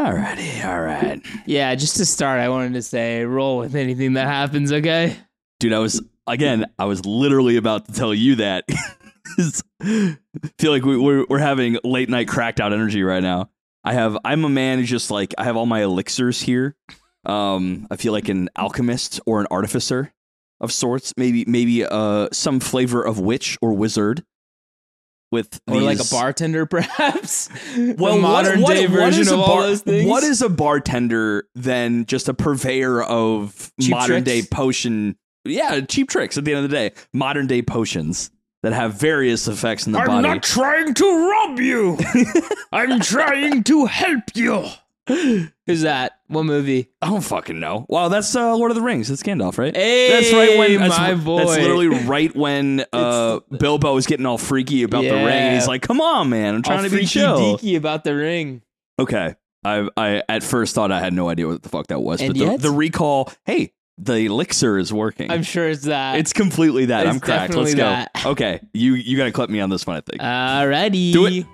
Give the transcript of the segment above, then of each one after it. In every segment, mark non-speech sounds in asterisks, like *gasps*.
Alrighty, all right. Yeah, just to start, I wanted to say roll with anything that happens, okay? Dude, I was again, I was literally about to tell you that. *laughs* feel like we, we're we're having late night cracked out energy right now. I have I'm a man who's just like I have all my elixirs here. Um, I feel like an alchemist or an artificer of sorts. Maybe maybe uh some flavor of witch or wizard. With Or like a bartender, *laughs* perhaps. well, the modern what- day what version is a of all bar- those things. What is a bartender than just a purveyor of Cheap modern day potion? Yeah, cheap tricks. At the end of the day, modern day potions that have various effects in the body. I'm not trying to rob you. *laughs* I'm trying to help you. *laughs* Who's that? What movie? I don't fucking know. Wow, that's uh, Lord of the Rings. It's Gandalf, right? Hey, that's right when that's, my boy. That's literally *laughs* right when uh, Bilbo is getting all freaky about the ring, and he's like, "Come on, man, I'm trying All to be chill." deaky about the ring. Okay. I I at first thought I had no idea what the fuck that was, And but the, yet? the recall, hey, the elixir is working. I'm sure it's that. it's completely that. It's I'm cracked. Let's go. that. *laughs* Okay, you you got to clip me on this one. I think. Alrighty. Do it.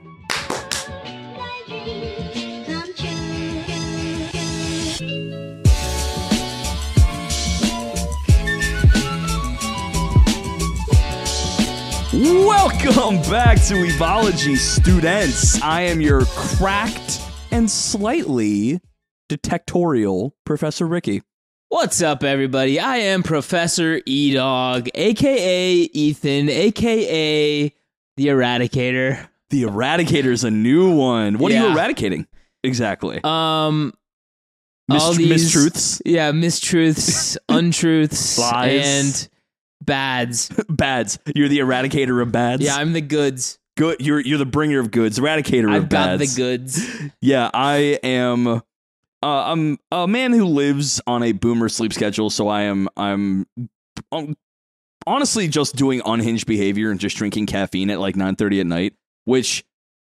Welcome back to Weebology, students. I am your cracked and slightly detectorial Professor Ricky. What's up, everybody? I am Professor E Dog, aka Ethan, aka the Eradicator. The Eradicator's a new one. What are you eradicating exactly? Um, Mis- all these mistruths, yeah, mistruths, *laughs* untruths, Lies. and bads. *laughs* bads. You're the Eradicator of bads. Yeah, I'm the goods. good. You're you're the bringer of goods, Eradicator I've of got bads. the goods. *laughs* Yeah, I am. Uh, I'm a man who lives on a boomer sleep schedule, so I am. I'm. um, honestly just doing unhinged behavior and just drinking caffeine at like 9:30 at night, which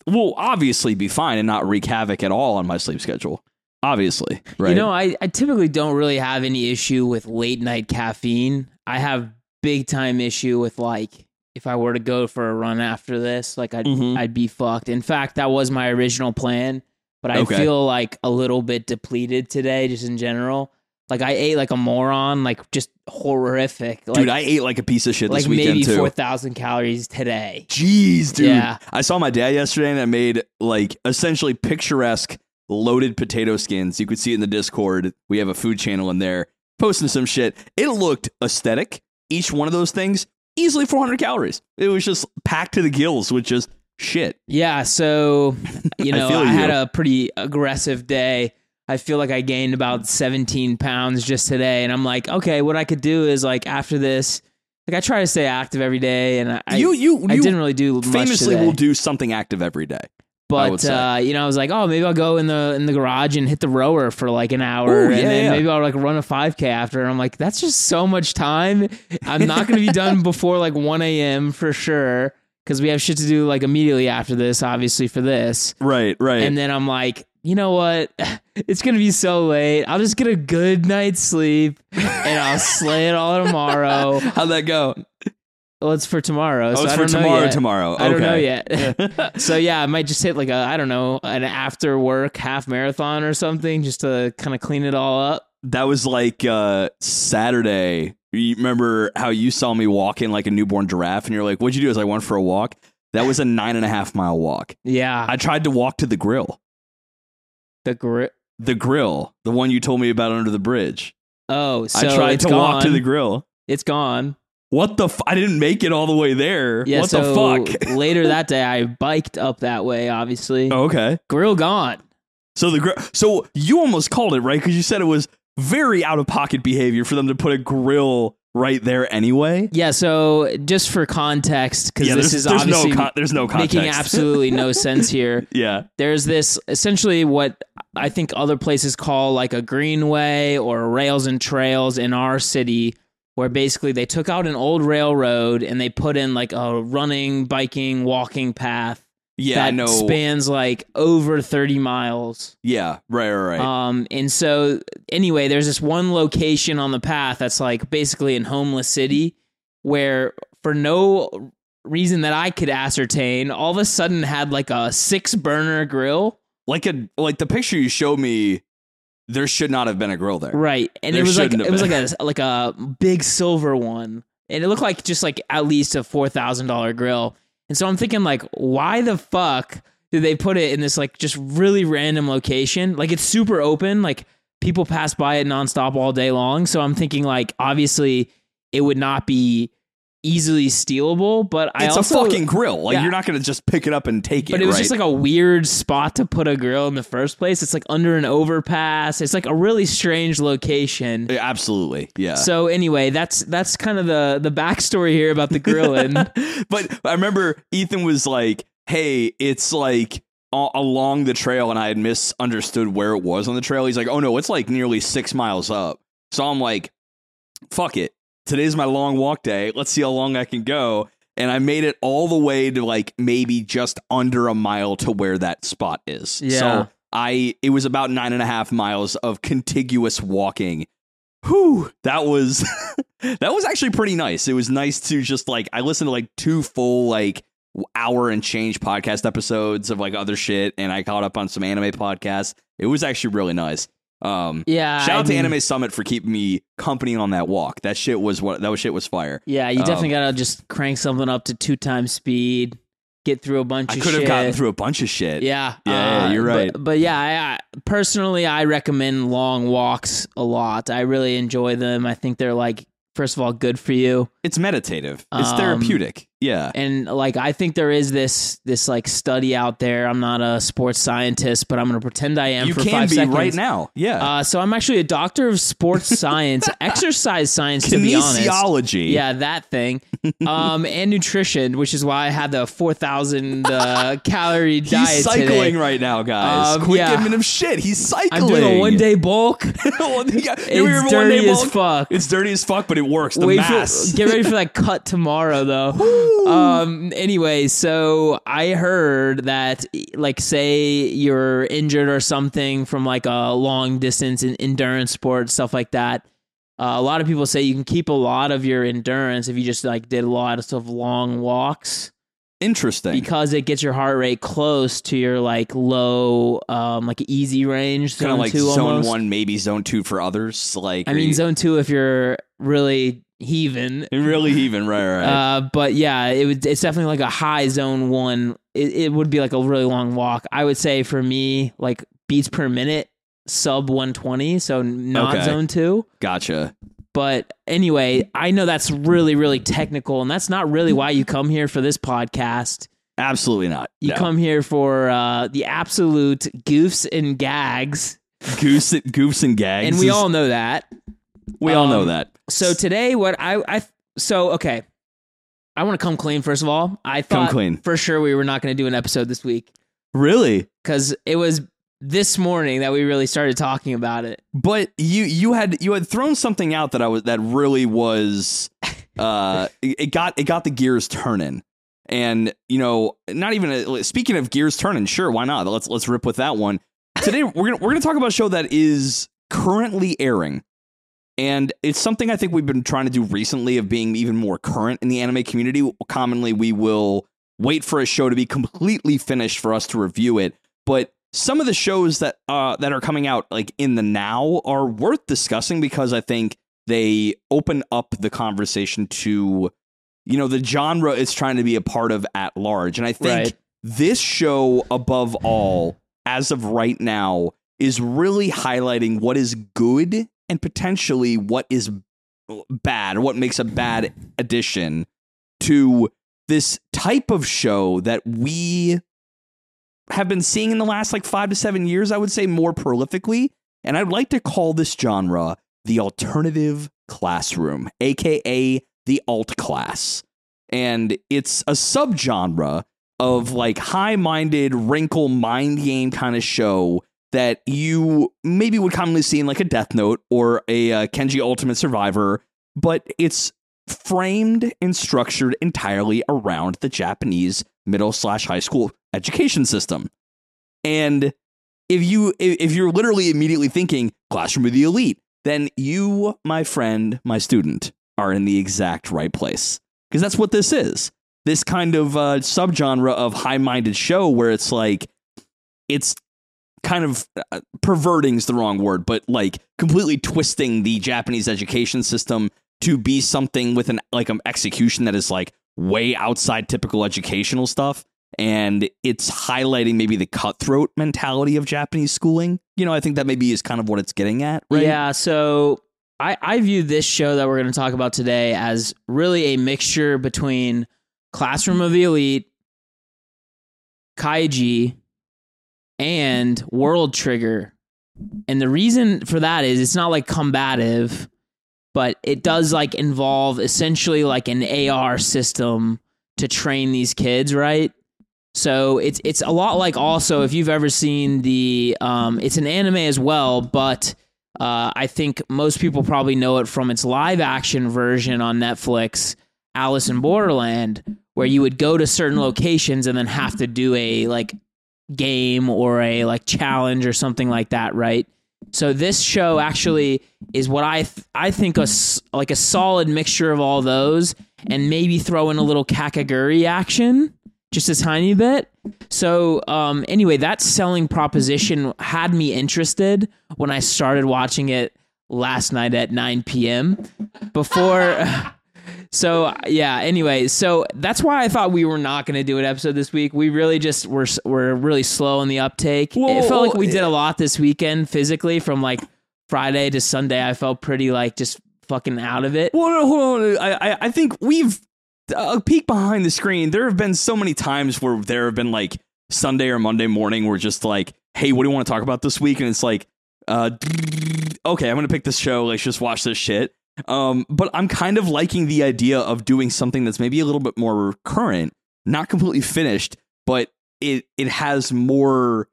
will obviously be fine and not wreak havoc at all on my sleep schedule. Obviously, right? You know, I, I typically don't really have any issue with late night caffeine. I have big time issue with like if I were to go for a run after this, like I'd Mhm. I'd be fucked. In fact, that was my original plan, but I Okay. feel like a little bit depleted today, just in general. Like I ate like a moron, like just horrific. Like, dude, I ate like a piece of shit like this weekend maybe too. four thousand calories today. Jeez, dude. Yeah. I saw my dad yesterday and I made like essentially picturesque loaded potato skins. You could see it in the Discord. We have a food channel in there posting some shit. It looked aesthetic. Each one of those things, easily 400 calories. It was just packed to the gills with just shit. Yeah, so *laughs* you know, feel I, had you. a pretty aggressive day. I feel like I gained about 17 pounds just today, and I'm like, okay, what I could do is like after this, like I try to stay active every day, and I you you I you didn't really do much famously will do something active every day. Would but uh, you know, I was like, oh, maybe I'll go in the in the garage and hit the rower for like an hour, Ooh, and yeah, then yeah. maybe I'll like run a 5K after. And I'm like, that's just so much time. I'm not going to be done *laughs* before like 1 a.m. for sure because we have shit to do like immediately after this, obviously for this. Right, right. And then I'm like, you know what? *laughs* It's gonna be so late. I'll just get a good night's sleep and I'll slay it all tomorrow. *laughs* How'd that go? Well, it's for tomorrow. Oh, so it's I for don't tomorrow. yet. Tomorrow. I don't know yet. *laughs* so yeah, I might just hit like a I don't know an after work half marathon or something just to kind of clean it all up. that was like uh Saturday. You remember how you saw me walking like a newborn giraffe, and you're like, "What'd you do?" I "I went for a walk." That was a *laughs* nine and a half mile walk. Yeah, I tried to walk to the grill, the grill. the grill, the one you told me about under the bridge. Oh, so I tried to gone. walk to the grill. It's gone. What the? F- I didn't make it all the way there. Yeah. what so the fuck? *laughs* later that day, I biked up that way. Obviously, Oh, okay. grill gone. So the grill. So you almost called it right because you said it was very out of pocket behavior for them to put a grill right there anyway. Yeah, so just for context, because Yeah, this is there's obviously no con- there's no context. making absolutely no *laughs* sense here. yeah. There's this essentially what I think other places call like a greenway or rails and trails in our city, where basically they took out an old railroad and they put in like a running, biking, walking path Yeah. that I know. spans like over 30 miles. Yeah. Right. Right. Right. Um, and so anyway, there's this one location on the path that's like basically in homeless city where for no reason that I could ascertain, all of a sudden had like a six burner grill like a like the picture you showed me. There should not have been a grill there. Right. And There it was like it was like a like a big silver one. And it looked like just like at least a four thousand dollar grill. And so I'm thinking like, why the fuck did they put it in this like just really random location? Like it's super open, like people pass by it nonstop all day long. So I'm thinking like obviously it would not be easily stealable, but I It's also a fucking grill. Like Yeah. you're not gonna just pick it up and take it. but it was right? just like a weird spot to put a grill in the first place. It's like under an overpass. It's like a really strange location. Yeah, absolutely. Yeah. So anyway, that's that's kind of the the backstory here about the grilling. *laughs* but I remember Ethan was like, "Hey, it's like along the trail," and I had misunderstood where it was on the trail. He's like, "Oh no, it's like nearly six miles up." So I'm like, "Fuck it, today's my long walk day. Let's see how long I can go." And I made it all the way to like maybe just under a mile to where that spot is. Yeah. So I it was about nine and a half miles of contiguous walking. Whew, that was *laughs* that was actually pretty nice. It was nice to just like I listened to like two full like hour and change podcast episodes of like other shit, and I caught up on some anime podcasts. It was actually really nice. Um, yeah. shout I out to mean, Anime Summit for keeping me company on that walk. That shit was what that was shit was fire. Yeah, you definitely Um, gotta just crank something up to two times speed, get through a bunch I of could have gotten through a bunch of shit. Yeah, Yeah, yeah, you're but- right. But, yeah, I, I, personally, I recommend long walks a lot. I really enjoy them. I think they're like, first of all, good for you. It's meditative. It's Um, therapeutic. Yeah. and like i think there is this this like study out there i'm not a sports scientist but i'm gonna pretend i am You for can five be seconds right now. Yeah. uh, so i'm actually a doctor of sports *laughs* science exercise science to be honest Kinesiology. yeah that thing um and nutrition which is why i had the 4000 uh, *laughs* calorie He's diet cycling today. right now, guys. Um, Quit yeah. giving him shit. He's cycling. i'm doing a *laughs* one day bulk Well, yeah, it's dirty as bulk? fuck It's dirty as fuck, but it works. The Wait mass. For, get ready for that cut tomorrow, though. Um. Anyway, so I heard that, like, say you're injured or something from like a long distance in endurance sport, stuff like that. Uh, a lot of people say you can keep a lot of your endurance if you just like did a lot of stuff long walks Interesting. because it gets your heart rate close to your like low, um, like easy range kind of like zone almost. one, maybe zone two for others. Like, I mean you- zone two if you're really heaving. *laughs* really even right, right. Uh, but yeah, it would. It's definitely like a high zone one. It, it would be like a really long walk. I would say for me, like beats per minute, sub one twenty, so not Okay. zone two. gotcha. But anyway, I know that's really really technical, and that's not really why you come here for this podcast. Absolutely not. You No. come here for uh, the absolute goofs and gags, goose, goofs and gags, and we all know that. We all know um, that. So today, what I I so okay, I want to come clean. First of all, I Come clean. for sure we were not going to do an episode this week Really, because it was this morning that we really started talking about it. but you you had you had thrown something out that I was that really was *laughs* uh it got it got the gears turning. And you know, not even a, speaking of gears turning, sure, why not? Let's let's rip with that one. Today we're gonna we're gonna talk about a show that is currently airing, and it's something I think we've been trying to do recently of being even more current in the anime community. Commonly, we will wait for a show to be completely finished for us to review it, but some of the shows that uh that are coming out like in the now are worth discussing because I think they open up the conversation to you know the genre it's trying to be a part of at large and I think Right. this show above all as of right now is really highlighting what is good and potentially what is bad or what makes a bad addition to this type of show that we have been seeing in the last like five to seven years, I would say more prolifically. And I'd like to call this genre the alternative classroom, aka the alt class. And it's a subgenre of like high minded, wrinkle, mind game kind of show that you maybe would commonly see in like a Death Note or a uh, Kaiji Ultimate Survivor, but it's framed and structured entirely around the Japanese middle slash high school education system. And if you if you're literally immediately thinking classroom of the elite, then you, my friend, my student, are in the exact right place because that's what this is. This kind of uh, subgenre of high-minded show where it's like it's kind of uh, perverting is the wrong word, but like completely twisting the Japanese education system to be something with an like an execution that is like way outside typical educational stuff and it's highlighting maybe the cutthroat mentality of Japanese schooling. You know, I think that maybe is kind of what it's getting at, right? Yeah, so I, I view this show that we're going to talk about today as really a mixture between Classroom of the Elite, Kaiji, and World Trigger. And the reason for that is it's not like combative, but it does like involve essentially like an AR system to train these kids, right? So it's it's a lot like also if you've ever seen the um, it's an anime as well, but uh, I think most people probably know it from its live action version on Netflix, Alice in Borderland, where you would go to certain locations and then have to do a like game or a like challenge or something like that, right? So this show actually is what I th- I think a s- like a solid mixture of all those, and maybe throw in a little Kakegurui action just a tiny bit. So, um, anyway, that selling proposition had me interested when I started watching it last night at 9 p.m. Before. *laughs* *laughs* so yeah anyway so that's why i thought we were not going to do an episode this week we really just were were really slow in the uptake Whoa, it felt like we did a lot this weekend physically from like friday to sunday i felt pretty like just fucking out of it Well, no, hold on. I, I, think we've a peek behind the screen. There have been so many times where there have been like Sunday or Monday morning, where just like, hey, what do you want to talk about this week? And it's like, uh, *sniffs* okay, I'm gonna pick this show. Let's just watch this shit. Um, but I'm kind of liking the idea of doing something that's maybe a little bit more current, not completely finished, but it it has more.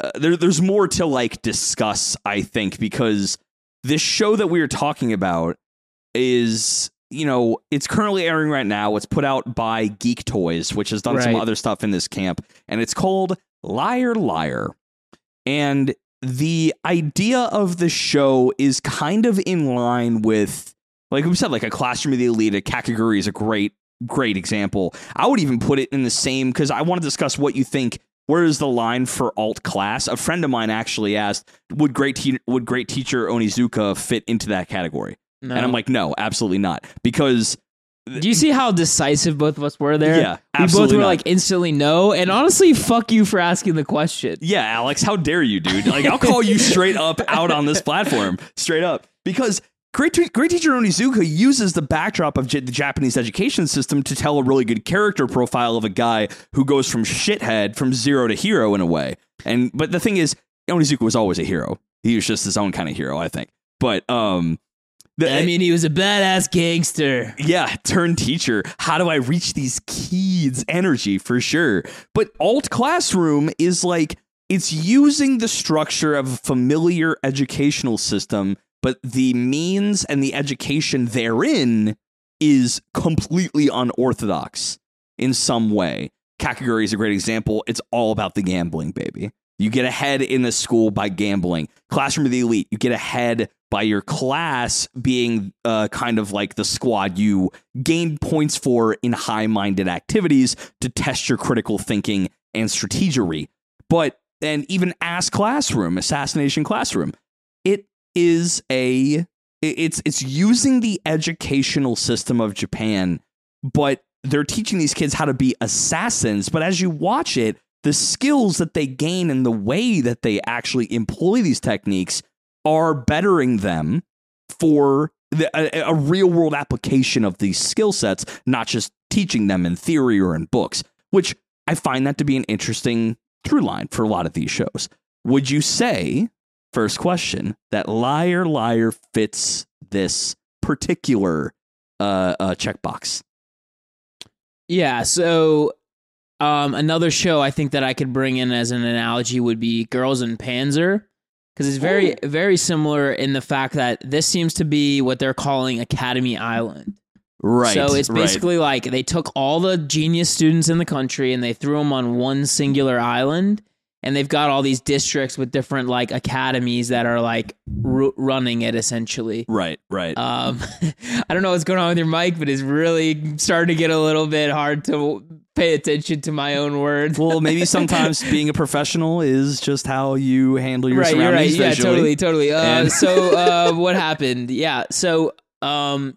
Uh, there, there's more to like discuss. I think because this show that we are talking about is you know it's currently airing right now it's put out by geek toys which has done some other stuff in this camp and it's called liar liar and the idea of the show is kind of in line with like we said like a classroom of the elite a Kakegurui is a great great example i would even put it in the same because i want to discuss what you think where is the line for alt class a friend of mine actually asked would great te- would great teacher onizuka fit into that category No. and I'm like, no, absolutely not. Because Do you see how decisive both of us were there? Yeah, we both were not. like instantly no. And honestly, fuck you for asking the question. yeah, Alex, how dare you, dude? Like, I'll call you straight *laughs* up out on this platform, straight up. Because great, Te- great teacher Onizuka uses the backdrop of J- the Japanese education system to tell a really good character profile of a guy who goes from shithead from zero to hero in a way. And but the thing is, Onizuka was always a hero. He was just his own kind of hero, I think. But um, I mean, he was a badass gangster. yeah, turn teacher. How do I reach these kids' energy for sure? But alt classroom is like it's using the structure of a familiar educational system, but the means and the education therein is completely unorthodox in some way. Kakegurui is a great example. It's all about the gambling, baby. You get ahead in the school by gambling. Classroom of the elite, you get ahead by your class being uh, kind of like the squad you gain points for in high minded activities to test your critical thinking and strategery. But and even Ass Classroom, Assassination Classroom, it is a it's it's using the educational system of Japan, but they're teaching these kids how to be assassins. But as you watch it, the skills that they gain and the way that they actually employ these techniques are bettering them for the, a, a real world application of these skill sets, not just teaching them in theory or in books, which I find that to be an interesting through line for a lot of these shows. Would you say, first question, that Liar Liar fits this particular uh, uh, checkbox? Yeah. So, um, another show I think that I could bring in as an analogy would be Girls und Panzer. Because it's very, oh. very similar in the fact that this seems to be what they're calling Academy Island. Right. So it's right. basically like they took all the genius students in the country and they threw them on one singular island and they've got all these districts with different like academies that are like r- running it essentially. Right, right. Um, *laughs* I don't know what's going on with your mic, but it's really starting to get a little bit hard to pay attention to my own words. well, maybe *laughs* sometimes being a professional is just how you handle your right, you're right. surroundings Yeah, totally, totally. Uh, And- so, *laughs* uh, what happened? Yeah, so um,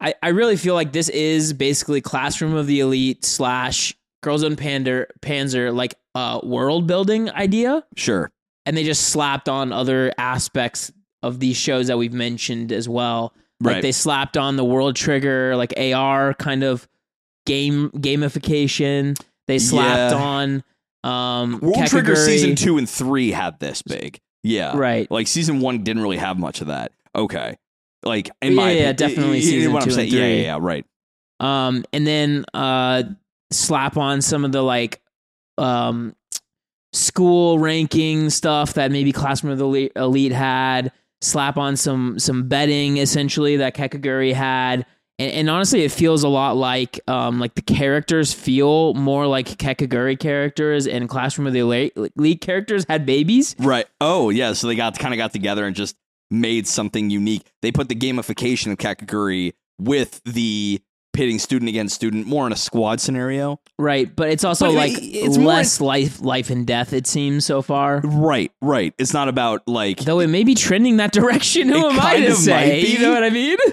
I I really feel like this is basically classroom of the elite slash girls on Pander Panzer like uh world building idea, Sure. and they just slapped on other aspects of these shows that we've mentioned as well. Like Right. they slapped on the World Trigger, like AR kind of game gamification. They slapped Yeah. on um World Trigger season two and three had this big. Yeah. right? Like season one didn't really have much of that. Okay. Like in Yeah, my yeah, opinion- definitely you know season what I'm two and saying? Yeah, three. yeah, yeah, right. um and then uh slap on some of the like um school ranking stuff that maybe classroom of the elite, had slap on some some betting essentially that Kakegurui had and, and honestly it feels a lot like um like the characters feel more like Kakegurui characters and classroom of the elite, elite characters had babies Right. Oh, yeah. So they got kind of got together and just made something unique. They put the gamification of Kakegurui with the pitting student against student more in a squad scenario. right but it's also But like it's less life life and death it seems so far Right, right. It's not about like Though it may be trending that direction. Who am I to say? You know what I mean? *laughs* *laughs*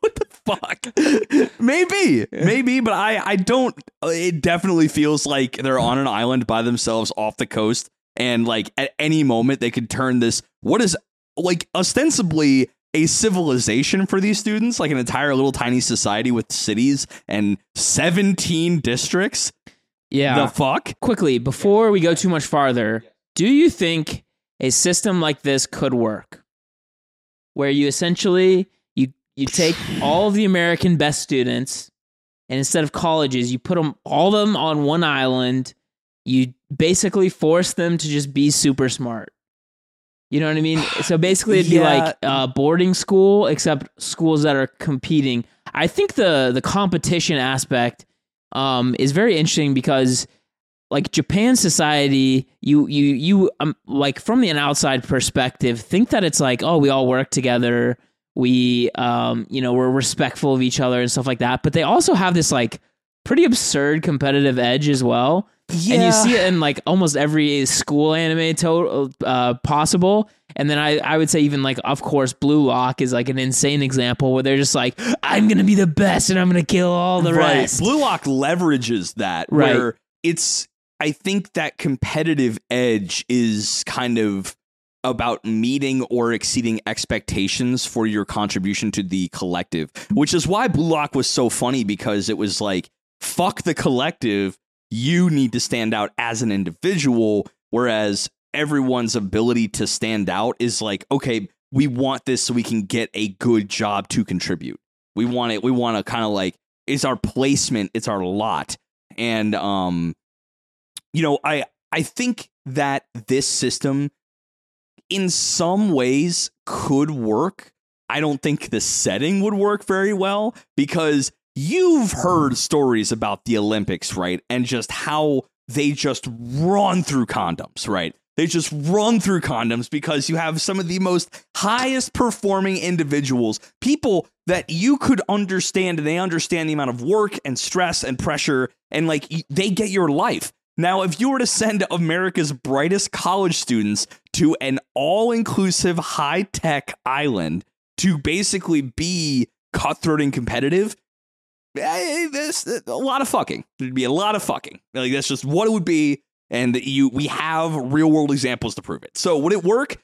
what the fuck? maybe, maybe, but I, I don't. It definitely feels like they're on an island by themselves off the coast, and like at any moment they could turn this. What is like ostensibly a civilization for these students, like an entire little tiny society with cities and seventeen districts. yeah. The fuck? Quickly, before we go too much farther, do you think a system like this could work? Where you essentially you you take all of the American best students and instead of colleges, you put them all of them on one island. You basically force them to just be super smart. You know what I mean? So *sighs* basically, it'd be Yeah. like uh, boarding school, except schools that are competing. I think the the competition aspect um, is very interesting because, like Japan society, you you you um, like from the an outside perspective, think that it's like oh we all work together, we um you know we're respectful of each other and stuff like that. But they also have this like pretty absurd competitive edge as well. And you see it in like almost every school anime to- uh, possible. And then I, I would say even like of course Blue Lock is like an insane example where they're just like I'm gonna be the best and I'm gonna kill all the right. rest. Blue Lock leverages that Right. where it's I think that competitive edge is kind of about meeting or exceeding expectations for your contribution to the collective, which is why Blue Lock was so funny because it was like fuck the collective, you need to stand out as an individual whereas everyone's ability to stand out is like okay, we want this so we can get a good job to contribute. We want it we want to kind of like it's our placement, it's our lot. And um you know, I I think that this system in some ways could work. I don't think the setting would work very well because you've heard stories about the Olympics, right? And just how they just run through condoms, right? They just run through condoms because you have some of the most highest performing individuals, people that you could understand and they understand the amount of work and stress and pressure and like they get your life. Now, if you were to send America's brightest college students to an all inclusive high tech island to basically be cutthroat and competitive, eh, this a lot of fucking. There'd be a lot of fucking. Like that's just what it would be, and that you we have real world examples to prove it. So would it work?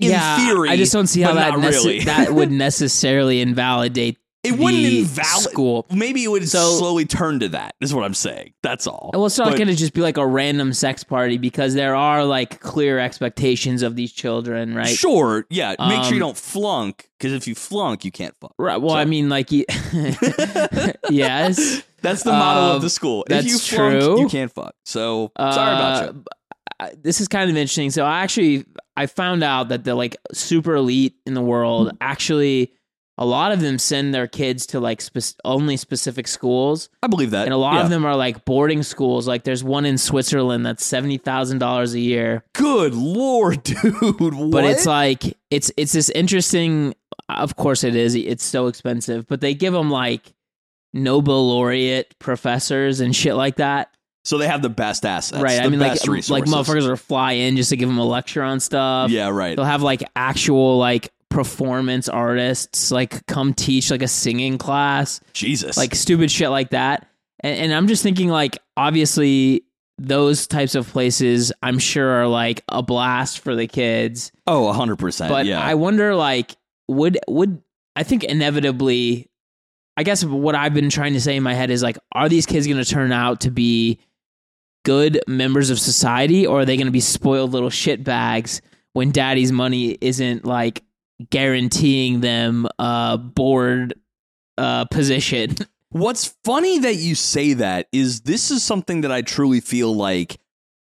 In yeah, theory, I just don't see how that nece- really. that would *laughs* necessarily invalidate It wouldn't the invalid. school. Maybe it would So- slowly turn to that. Is what I'm saying. That's all. Well, it's not But- going to just be like a random sex party because there are like clear expectations of these children, right? Sure, yeah. Make sure you Um, don't flunk, because if you flunk, you can't fuck. Right. Well, I mean, like, you- *laughs* yes. *laughs* That's the motto Um, of the school. that's if you flunk, true. you can't fuck. So sorry about Uh, you. I- This is kind of interesting. So I actually I found out that the like super elite in the world actually a lot of them send their kids to like spec- only specific schools, I believe that. and a lot Yeah. of them are like boarding schools. Like there's one in Switzerland that's seventy thousand dollars a year, Good lord, *laughs* dude. but it's like it's it's this interesting. Of course, it is. It's so expensive, but they give them like Nobel laureate professors and shit like that. so they have the best assets, right? I mean, like best like resources. motherfuckers will fly in just to give them a lecture on stuff. Yeah, right. They'll have like actual like performance artists like come teach like a singing class, Jesus. like stupid shit like that. And, and I'm just thinking like obviously those types of places I'm sure are like a blast for the kids. Oh, 100%. But Yeah. I wonder like would would I think inevitably I guess what I've been trying to say in my head is like are these kids going to turn out to be good members of society or are they going to be spoiled little shit bags when daddy's money isn't like guaranteeing them a board uh position. *laughs* What's funny that you say that is this is something that I truly feel like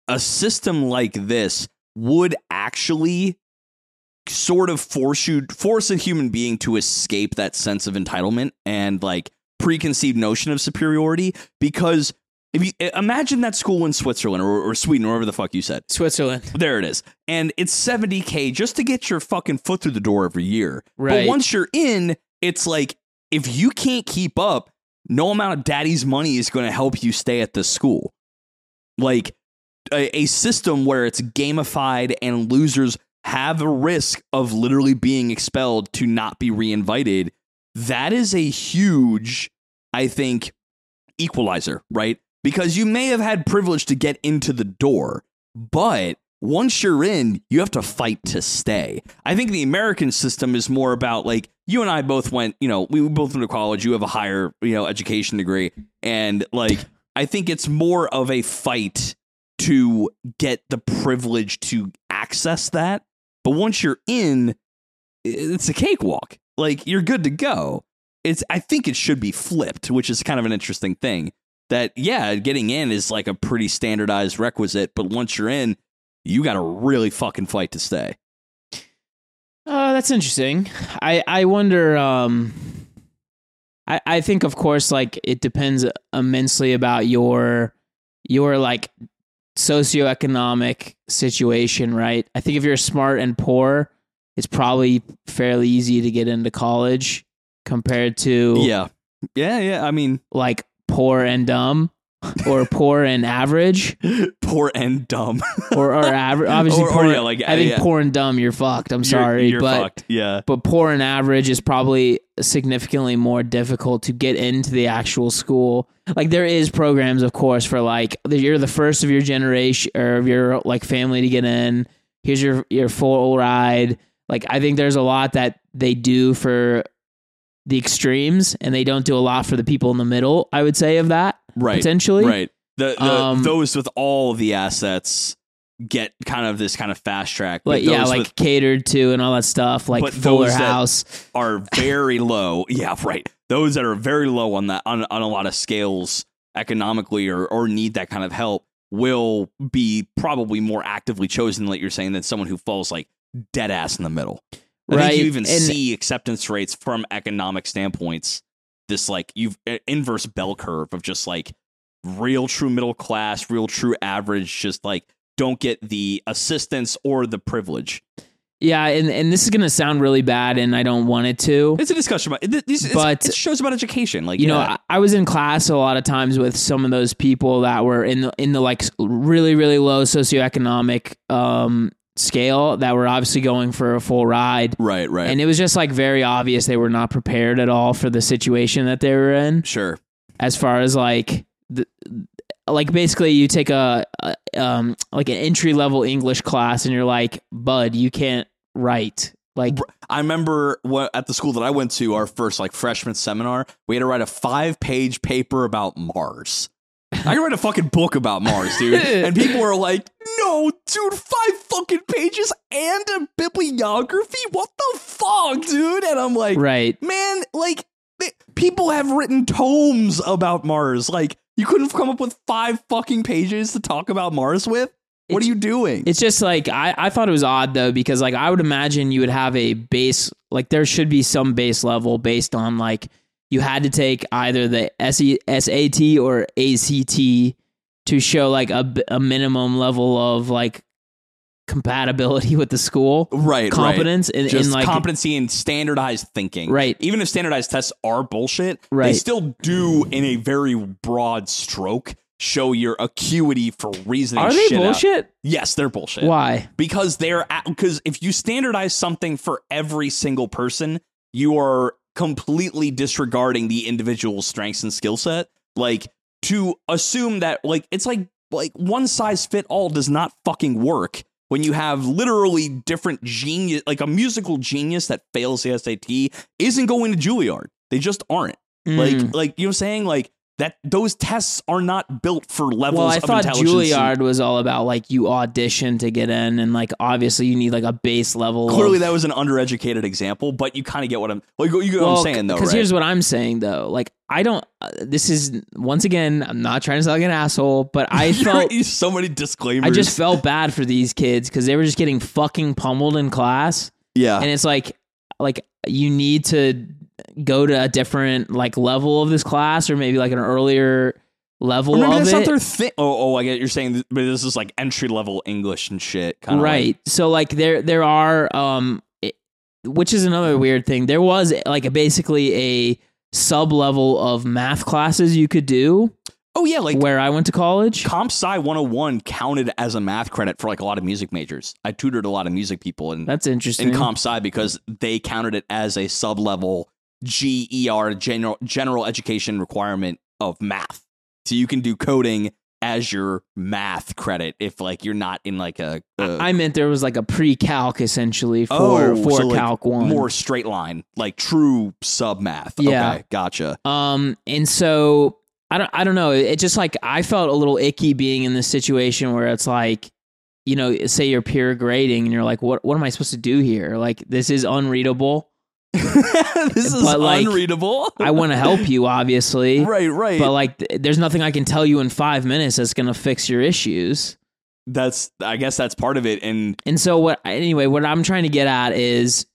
a system like this would actually sort of force you force a human being to escape that sense of entitlement and like preconceived notion of superiority because if you imagine that school in Switzerland or, or Sweden or wherever the fuck you said Switzerland there it is. And it's 70K just to get your fucking foot through the door every year. Right. But once you're in, it's like if you can't keep up, no amount of daddy's money is going to help you stay at this school. Like a, a system where it's gamified and losers have a risk of literally being expelled to not be reinvited. That is a huge, I think, equalizer, right? Because you may have had privilege to get into the door, but once you're in, you have to fight to stay. I think the American system is more about like you and I both went, you know, we both went to college. You have a higher, you know, education degree, and like I think it's more of a fight to get the privilege to access that. But once you're in, it's a cakewalk. Like you're good to go. It's I think it should be flipped, which is kind of an interesting thing. That yeah, getting in is like a pretty standardized requisite, but once you're in, you got to really fucking fight to stay. Oh, that's interesting. I I wonder. Um, I I think of course like it depends immensely about your your like socioeconomic situation, right? I think if you're smart and poor, it's probably fairly easy to get into college compared to Yeah, yeah, yeah. I mean, like poor and dumb or poor and average *laughs* poor and dumb. *laughs* or or average. *laughs* Obviously, Or- or, poor. yeah, like, I think yeah. poor and dumb, you're fucked. I'm You're- sorry, you're, but fucked. Yeah, but poor and average is probably significantly more difficult to get into the actual school. Like there is programs, of course, for like you're the first of your generation or of your like family to get in. Here's your your full ride. Like I think there's a lot that they do for the extremes, and they don't do a lot for the people in the middle. I would say of that right, potentially. right. The, the Um, those with all the assets get kind of this kind of fast track. but Like yeah, like with- catered to and all that stuff, like But Fuller those that- House. are *laughs* very low. Yeah, right. Those that are very low on that on, on a lot of scales economically or or need that kind of help will be probably more actively chosen, like you're saying, than someone who falls like dead ass in the middle. I Right, you even and- see acceptance rates from economic standpoints. This like you've uh, inverse bell curve of just like real true middle class, real true average, just like don't get the assistance or the privilege. Yeah, and and this is gonna sound really bad, and I don't want it to. It's a discussion about it, But- it shows about education. Like you know. I, I was in class a lot of times with some of those people that were in the in the like really really low socioeconomic um, scale that were obviously going for a full ride, right, right. and it was just like very obvious they were not prepared at all for the situation that they were in. Sure. As far as like the like basically you take a, a um like an entry level English class and you're like, bud, you can't write. Like I remember what, at the school that I went to, our first like freshman seminar, we had to write a five page paper about Mars. I can write a fucking book about Mars, dude. *laughs* and people were like, no, dude, five fucking and a bibliography? What the fuck, dude? And I'm like, right. man, like, they- people have written tomes about Mars. Like, you couldn't come up with five fucking pages to talk about Mars with? What It's- are you doing? It's just like I, I thought it was odd though because like I would imagine you would have a base like there should be some base level based on like you had to take either the E, SAT or ACT to show like a, a minimum level of like compatibility with the school right, competence right. and, like competency and standardized thinking. Right. Even if standardized tests are bullshit, right? they still do, in a very broad stroke, show your acuity for reasoning. are they shit out. bullshit? Yes, they're bullshit. Why? because they're because if you standardize something for every single person, you are completely disregarding the individual strengths and skill set. Like to assume that like it's like like one size fit all does not fucking work when you have literally different genius like a musical genius that fails the SAT isn't going to Juilliard. They just aren't. Mm. Like like you know what I'm saying like that those tests are not built for levels well, I of thought Juilliard was all about like you audition to get in, and like obviously you need like a base level. Clearly, of, that was an undereducated example, but you kind of get what I'm like. You get what I'm saying, though, Because right? here's what I'm saying though. Like I don't. Uh, this is once again. I'm not trying to sound like an asshole, but I *laughs* felt. so many disclaimers. I just felt bad for these kids because they were just getting fucking pummeled in class, yeah, and it's like, like you need to go to a different like level of this class, or maybe like an earlier level Or that's it. not their thing. Oh, oh, I get you're saying, but this is like entry level English and shit, kind of right so like there there are um it- which is another weird thing there was like a, basically a sub level of math classes you could do oh yeah, like where i went to college Comp Sci 101 counted as a math credit for like a lot of music majors. I tutored a lot of music people in that's interesting in Comp Sci because they counted it as a sub level GER general general education requirement of math. So you can do coding as your math credit if like you're not in like a, a i meant there was like a pre-calc essentially for Oh, for so, like, calc 1 more straight line, like true sub math. Yeah. Okay, gotcha. Um, and so I don't, I don't know. It just like I felt a little icky being in this situation where it's like, you know, say you're peer grading and you're like, what, what am I supposed to do here? Like, this is unreadable. *laughs* this is But, like, unreadable. I want to help you, *laughs* obviously, right, right. but like, th- there's nothing I can tell you in five minutes that's gonna fix your issues. that's I guess that's part of it. And And so what? Anyway, what I'm trying to get at is,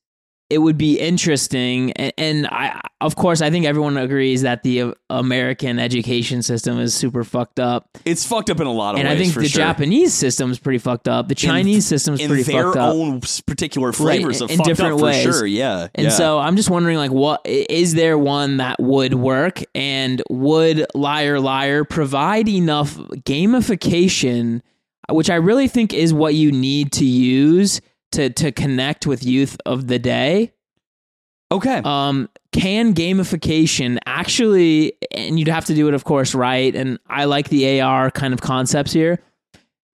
it would be interesting, and, and I, of course, I think everyone agrees that the uh, American education system is super fucked up. it's fucked up in a lot of ways. and. I think the sure. Japanese is pretty fucked up. The Chinese system's in pretty their fucked up. own particular flavors of in fucked different up ways. for sure. Yeah, And yeah. so I'm just wondering, like, what is there one that would work, and would Liar Liar provide enough gamification, which I really think is what you need to use to to connect with youth of the day. okay, Um, can gamification actually, and you'd have to do it, of course, right? And I like the AR kind of concepts here.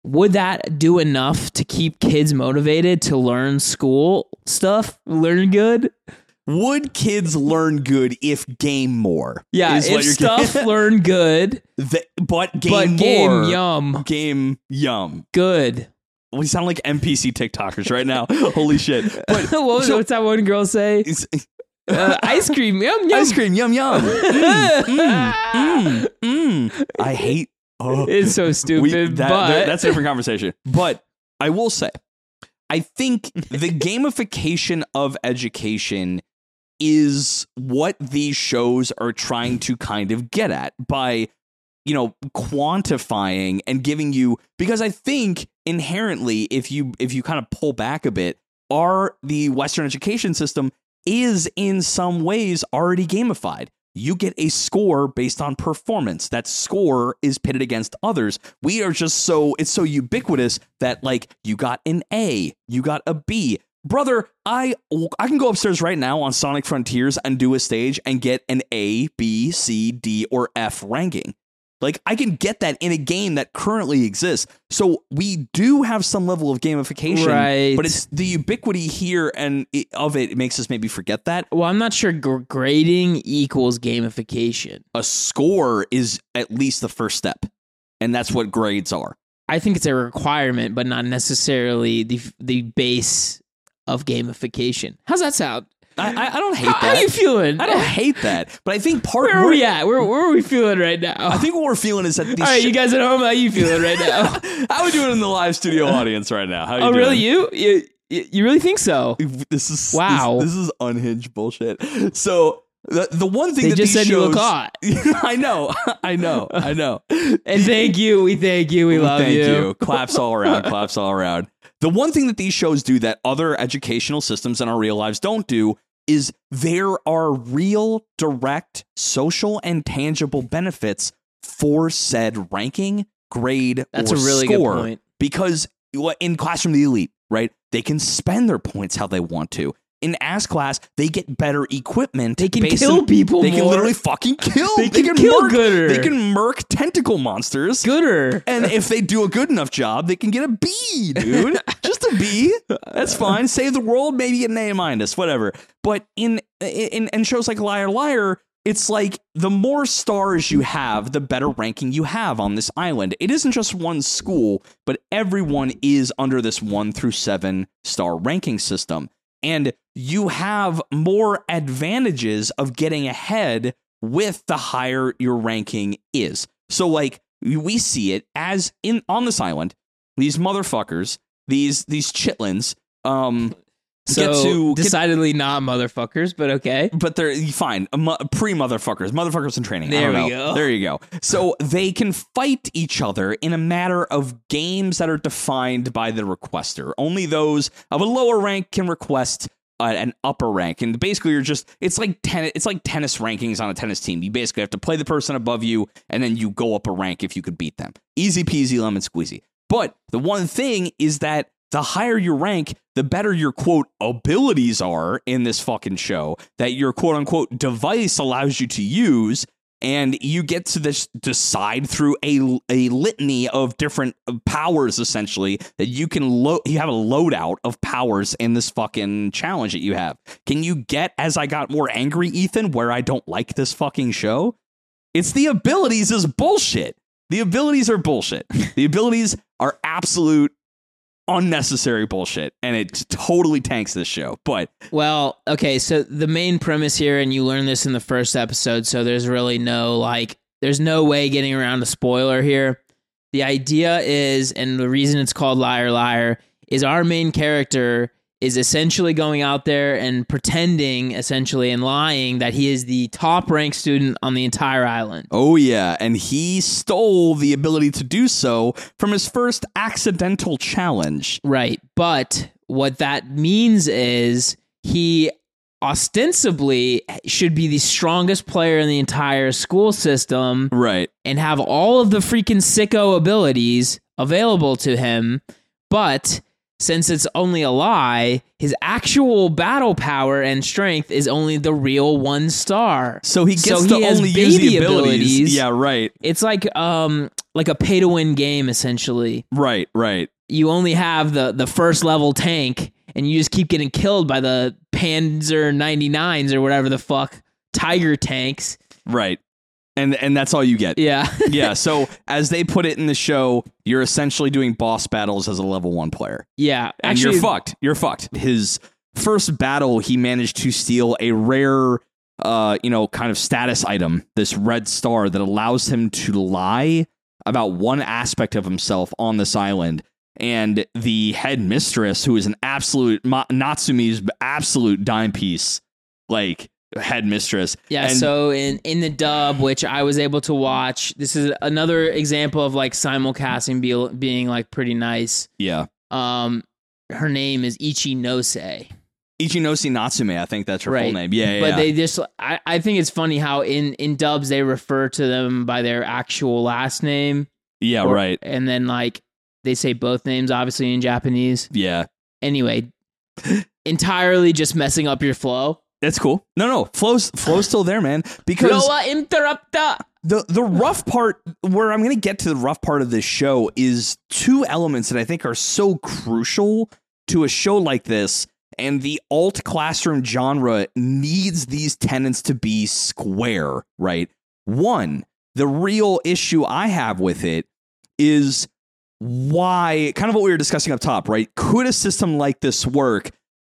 Would that do enough to keep kids motivated to learn school stuff, learn good? would kids learn good if game more? Yeah, is if what you're stuff learn good, *laughs* The- but game but more. game yum Game yum. good. We sound like NPC TikTokers right now. *laughs* Holy shit! But *laughs* what so- what's that one girl say? Uh, *laughs* ice cream yum yum. ice cream yum yum. Mm, mm, mm, mm. I hate. Oh. It's so We- stupid, that- but that's a different conversation. But I will say, I think the gamification of education is what these shows are trying to kind of get at by you know quantifying and giving you because i think inherently if you if you kind of pull back a bit are the western education system is in some ways already gamified. You get a score based on performance. That score is pitted against others. We are just so it's so ubiquitous that like you got an a you got a b. Brother i i can go upstairs right now on sonic frontiers and do a stage and get an a b c d or f ranking like i can get that in a game that currently exists so we do have some level of gamification Right. but it's the ubiquity here and it, of it, it makes us maybe forget that well, I'm not sure gr- grading equals gamification. a score is at least the first step and that's what grades are I think it's a requirement, but not necessarily the the base of gamification. How's that sound? I, I, don't hate How, how that. you feeling? I don't hate that, but I think part Where are we're- at? Where, where are we feeling right now? I think what we're feeling is that *laughs* these All right, sh- you guys at home, how you feeling right now? *laughs* how are we doing in the live studio audience right now? How you oh, doing? really? You? you? You really think so? This is Wow. This, this is unhinged bullshit. So the the one thing They that just these said you shows, look hot. *laughs* I know, I know, I know. And thank you. We thank you. We love Thank you. you. Claps all around. claps all around. The one thing that these shows do that other educational systems in our real lives don't do is there are real, direct, social, and tangible benefits for said ranking, grade, That's or a really score good point. because in Classroom of the Elite, right? They can spend their points how they want to. In Ass Class, they get better equipment. They can kill on- people They can literally fucking *laughs* kill. They can kill murk, gooder. They can murk tentacle monsters. Gooder. And if they do a good enough job, they can get a B, dude. *laughs* Just a B. That's fine. Save the world, maybe get an A minus, whatever. But in in in shows like Liar Liar, it's like the more stars you have, the better ranking you have on this island. It isn't just one school, but everyone is under this one through seven star ranking system. And you have more advantages of getting ahead with the higher your ranking is. So like we see it as in on this island, these motherfuckers, these these chitlins, um, So get to get, decidedly not motherfuckers, but okay. but they're fine, pre motherfuckers, motherfuckers in training. There we go. There you go. So they can fight each other in a matter of games that are defined by the requester. Only those of a lower rank can request uh, an upper rank, and basically you're just it's like ten, it's like tennis rankings on a tennis team. You basically have to play the person above you, and then you go up a rank if you could beat them. Easy peasy lemon squeezy. But the one thing is that the higher your rank, the better your quote abilities are in this fucking show that your quote unquote device allows you to use. And you get to this decide through a, a litany of different powers, essentially, that you can load. You have a loadout of powers in this fucking challenge that you have. Can you get as I got more angry, Ethan, where I don't like this fucking show? It's the abilities is bullshit. The abilities are bullshit. The abilities are absolute unnecessary bullshit, and it totally tanks this show. But Well, okay, so the main premise here, and you learn this in the first episode, so there's really no like, there's no way getting around a spoiler here. The idea is, and the reason it's called Liar Liar, is our main character is essentially going out there and pretending, essentially, and lying that he is the top ranked student on the entire island. oh yeah, and he stole the ability to do so from his first accidental challenge. Right. But what that means is he ostensibly should be the strongest player in the entire school system Right. and have all of the freaking sicko abilities available to him. But since it's only a lie, his actual battle power and strength is only the real one star. So he gets So to he only use the abilities. abilities. Yeah, right. It's like um like a pay to win game essentially. Right, right. you only have the the first level tank and you just keep getting killed by the Panzer 99s or whatever the fuck tiger tanks. Right. And and that's all you get. Yeah. *laughs* yeah, so as they put it in the show, you're essentially doing boss battles as a level 1 player. yeah. and Actually you're fucked. You're fucked. His first battle, he managed to steal a rare, uh, you know, kind of status item, this red star that allows him to lie about one aspect of himself on this island. And the head mistress, who is an absolute Ma- Natsumi's absolute dime piece, like head mistress. Yeah, and so in in the dub which I was able to watch, this is another example of like simulcasting be, being like pretty nice. yeah, Um her name is Ichinose. Ichinose Natsume, I think that's her full name. Yeah, yeah. But yeah. they just I, I think it's funny how in in dubs they refer to them by their actual last name. yeah, or- right. And then like they say both names obviously in Japanese. Yeah, Anyway, *laughs* entirely just messing up your flow. That's cool. No, no, flow's flow's still there, man. Because Flow uh, interrupta. the the rough part where I'm going to get to the rough part of this show is two elements that I think are so crucial to a show like this and the alt classroom genre needs these tenants to be square, right? One, the real issue I have with it is why kind of what we were discussing up top, right? Could a system like this work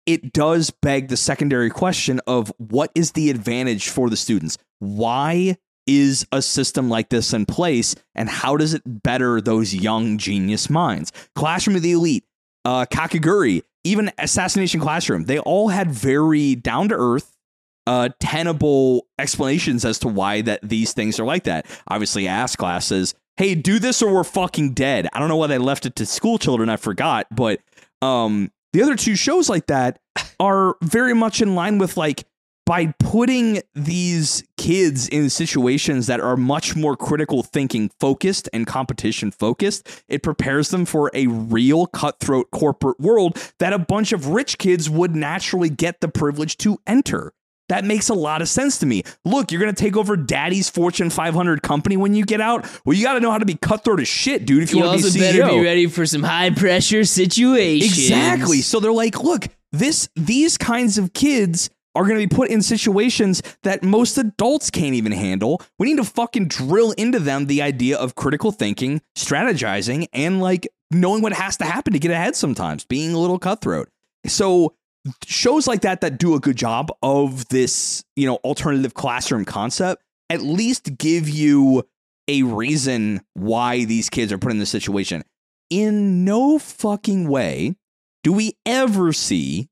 it does beg the secondary question of what is the advantage for the students? Why is a system like this in place and how does it better those young genius minds? Classroom of the Elite, uh, Kakegurui, even Assassination Classroom, they all had very down to earth, uh, tenable explanations as to why that these things are like that. Obviously, Ass Class says, "Hey, do this or we're fucking dead." I don't know why they left it to school children. I forgot, but um, the other two shows like that *laughs* are very much in line with like by putting these kids in situations that are much more critical thinking focused and competition focused, it prepares them for a real cutthroat corporate world that a bunch of rich kids would naturally get the privilege to enter. That makes a lot of sense to me. Look, you're going to take over daddy's Fortune 500 company when you get out. Well, you got to know how to be cutthroat as shit, dude, if you, You want to be CEO. better be ready for some high pressure situations. Exactly. So they're like, look, this these kinds of kids are going to be put in situations that most adults can't even handle. We need to fucking drill into them the idea of critical thinking, strategizing, and like knowing what has to happen to get ahead sometimes, being a little cutthroat. So shows like that that do a good job of this, you know, alternative classroom concept at least give you a reason why these kids are put in this situation. In no fucking way do we ever see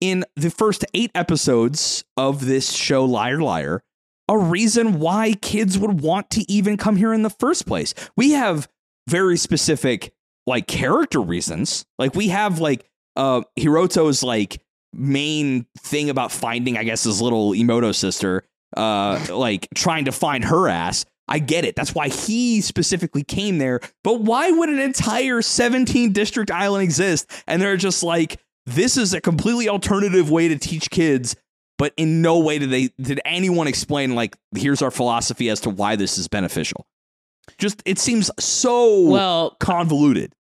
in the first eight episodes of this show, Liar Liar, a reason why kids would want to even come here in the first place. We have very specific, like, character reasons. Like, we have, like, uh, Hiroto's, like, main thing about finding, I guess, his little imouto sister, uh, *laughs* like, trying to find her ass. I get it. That's why he specifically came there. But why would an entire 17 district island exist? And they're just like, this is a completely alternative way to teach kids. But in no way did they did anyone explain like here's our philosophy as to why this is beneficial. Just it seems so Well, convoluted.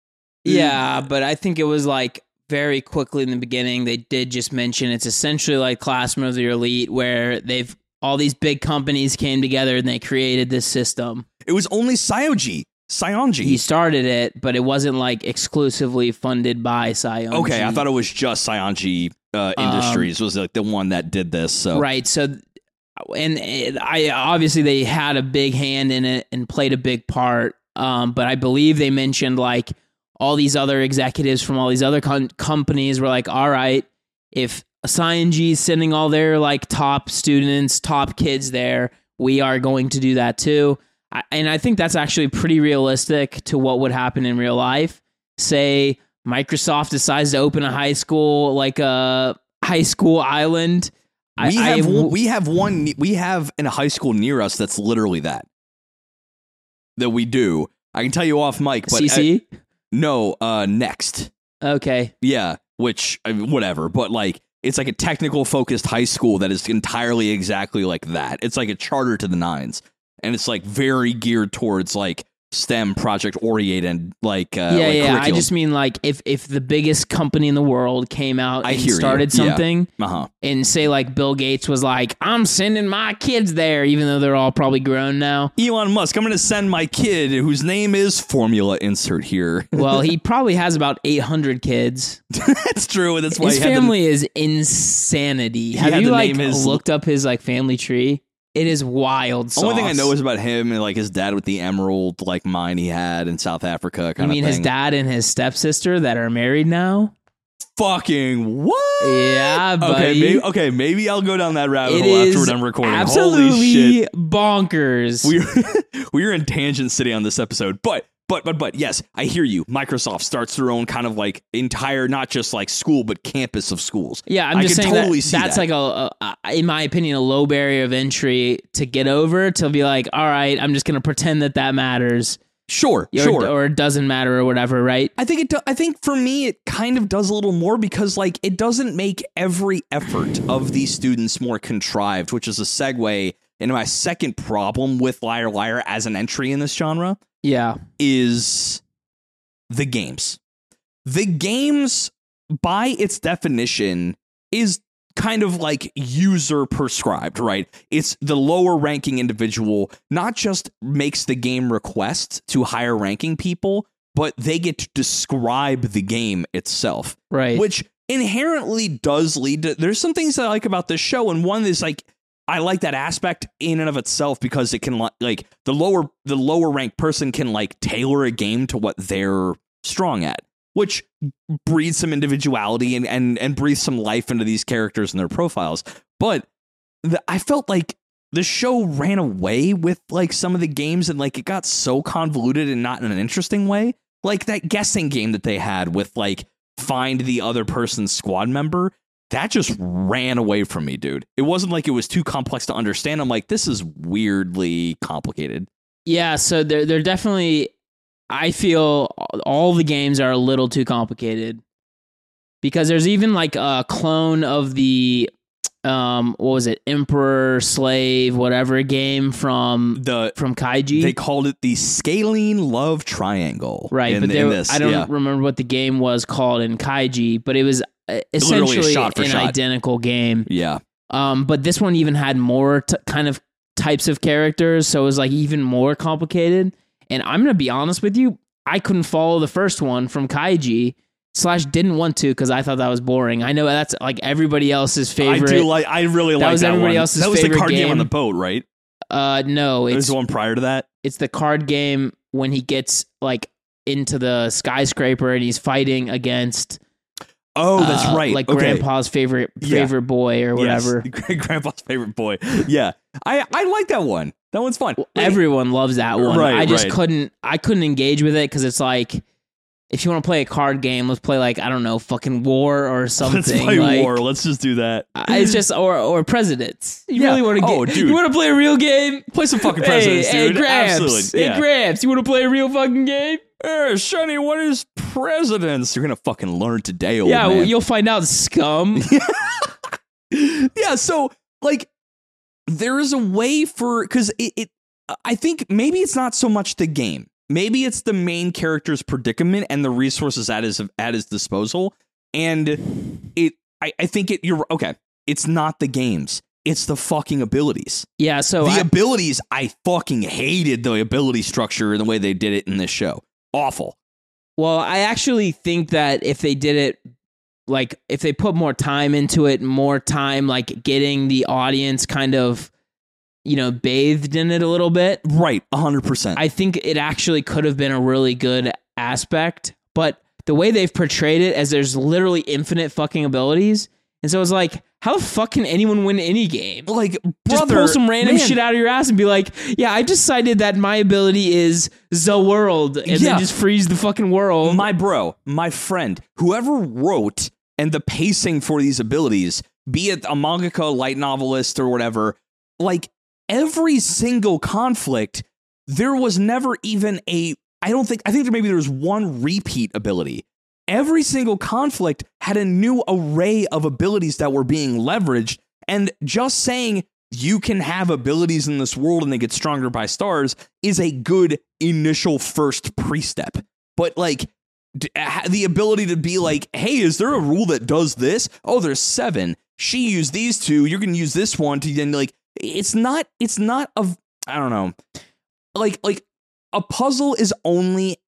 Yeah, but I think it was like very quickly in the beginning they did just mention it's essentially like Classroom of the Elite where they've all these big companies came together and they created this system. It was only Sayoji, Saionji. He started it, but it wasn't like exclusively funded by Sion. okay, I thought it was just Saionji uh, Industries was like the one that did this. So Right. So, and it, I obviously they had a big hand in it and played a big part. Um, but I believe they mentioned like all these other executives from all these other com- companies were like, all right, if G is sending all their like top students, top kids there, we are going to do that too. I, and I think that's actually pretty realistic to what would happen in real life. Say Microsoft decides to open a high school, like a high school island. I- we I have w- we have one we have in a high school near us that's literally that that we do. I can tell you off mic, but CC. uh, no, uh, next, okay. yeah, which I mean, whatever, but like it's like a technical focused high school that is entirely exactly like that. It's like a charter to the nines, and it's like very geared towards like STEM project oriented, like uh, yeah, like yeah. I just mean like if if the biggest company in the world came out I and hear you. started Yeah. something, uh-huh. and say like Bill Gates was like, "I'm sending my kids there," even though they're all probably grown now. Elon Musk, I'm going to send my kid whose name is Formula Insert here. *laughs* Well, he probably has about 800 kids. *laughs* That's true. And that's why His he had the- family is insanity. Have you like looked up his like family tree? It is wild. The only thing I know is about him and like his dad with the emerald like mine he had in South Africa. I mean his dad and his stepsister that are married now. Fucking what? Yeah, buddy. Okay, maybe, okay, maybe I'll go down that rabbit It hole after we're done recording. Holy absolutely shit, bonkers. we're *laughs* we're in tangent city on this episode, but. But but but yes, I hear you. Microsoft starts their own kind of like entire, not just like school, but campus of schools. Yeah, I'm I just can saying totally that that's that. like a, a, a- in my opinion, a low barrier of entry to get over. To be like, all right, I'm just gonna pretend that that matters, Sure, or, sure. or it doesn't matter, or whatever, right? I think it. Do, I think for me, it kind of does a little more because like it doesn't make every effort of these students more contrived, which is a segue into my second problem with Liar Liar as an entry in this genre Yeah, is the games. The games, by its definition, is kind of like user prescribed, right? It's the lower ranking individual not just makes the game requests to higher ranking people, but they get to describe the game itself, right. which inherently does lead to there's some things that I like about this show and one is like I like that aspect in and of itself because it can like the lower the lower ranked person can like tailor a game to what they're strong at which breeds some individuality and and and breathes some life into these characters and their profiles. But the, I felt like the show ran away with like some of the games and like it got so convoluted and not in an interesting way. Like that guessing game that they had with like find the other person's squad member that just ran away from me dude. It wasn't like it was too complex to understand. I'm like this is weirdly complicated. Yeah, so they're they're definitely. I feel all the games are a little too complicated. Because there's even like a clone of the um what was it? Emperor slave whatever game from the from kaiji. they called it the scaling love triangle right in, but there, this i don't yeah. remember what the game was called in kaiji but it was essentially shot for an shot. identical game yeah um but this one even had more t- kind of types of characters so it was like even more complicated and i'm gonna be honest with you i couldn't follow the first one from kaiji slash didn't want to because i thought that was boring i know that's like everybody else's favorite I do like. I really like that was that everybody one. else's that was the favorite card game. on the boat, right? uh no it's the one prior to that. it's the card game when he gets like into the skyscraper and he's fighting against Oh, that's uh, right. like okay. grandpa's favorite Yeah. favorite boy or whatever *laughs* Yes, grandpa's favorite boy. Yeah, I I like that one. That one's fun. Wait, everyone loves that one Right, i just right. couldn't i couldn't engage with it because it's like if you want to play a card game let's play like i don't know fucking war or *laughs* something let's play like, war. Let's just do that. It's just or or presidents you Yeah. really want to Oh, get dude. you want to play a real game Play some fucking presidents, hey, dude. Gramps. Absolutely. Hey, Yeah. Gramps, you want to play a real fucking game? Hey, what is presidents? You're gonna fucking learn today, old yeah, man. you'll find out, scum. *laughs* yeah, so like there is a way for because it, it I think maybe it's not so much the game. Maybe it's the main character's predicament and the resources at his at his disposal. And it I, I think it you're okay. It's not the games. It's the fucking abilities. yeah, so the I, abilities, I fucking hated the ability structure and the way they did it in this show. Awful. well, I actually think that if they did it like if they put more time into it, more time like getting the audience kind of you know bathed in it a little bit, Right, hundred percent. I think it actually could have been a really good aspect, but the way they've portrayed it as there's literally infinite fucking abilities. And so it's like, how the fuck can anyone win any game? Like, Just brother, pull some random man, shit out of your ass and be like, yeah, I decided that my ability is the world. And Yeah. then just freeze the fucking world. my bro, my friend, whoever wrote and the pacing for these abilities, be it a mangaka, light novelist, or whatever, like every single conflict, there was never even a. I don't think. I think there maybe there was one repeat ability. Every single conflict had a new array of abilities that were being leveraged, and just saying you can have abilities in this world and they get stronger by stars is a good initial first pre-step. But like uh, the ability to be like, hey, is there a rule that does this? Oh, there's seven. She used these two. You're gonna use this one to then like. It's not. It's not of. I don't know. Like like a puzzle is only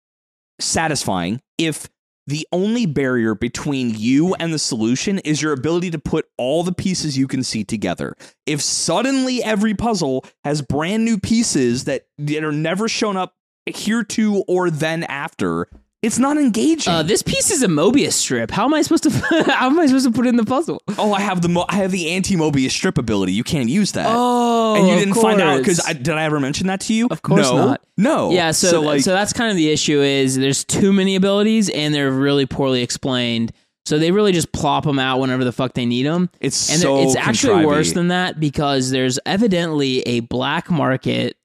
satisfying if the only barrier between you and the solution is your ability to put all the pieces you can see together. If suddenly every puzzle has brand new pieces that, that are never shown up here to or then after, it's not engaging. uh, this piece is a Mobius strip. How am I supposed to? *laughs* how am I supposed to put it in the puzzle? oh, I have the mo- I have the anti Mobius strip ability. You can't use that. Oh, and you didn't find out because course. did I ever mention that to you? Of course no, not. No. Yeah, so so, like that's kind of the issue is there's too many abilities and they're really poorly explained. So they really just plop them out whenever the fuck they need them. it's And so it's actually contrivey. worse than that because there's evidently a black market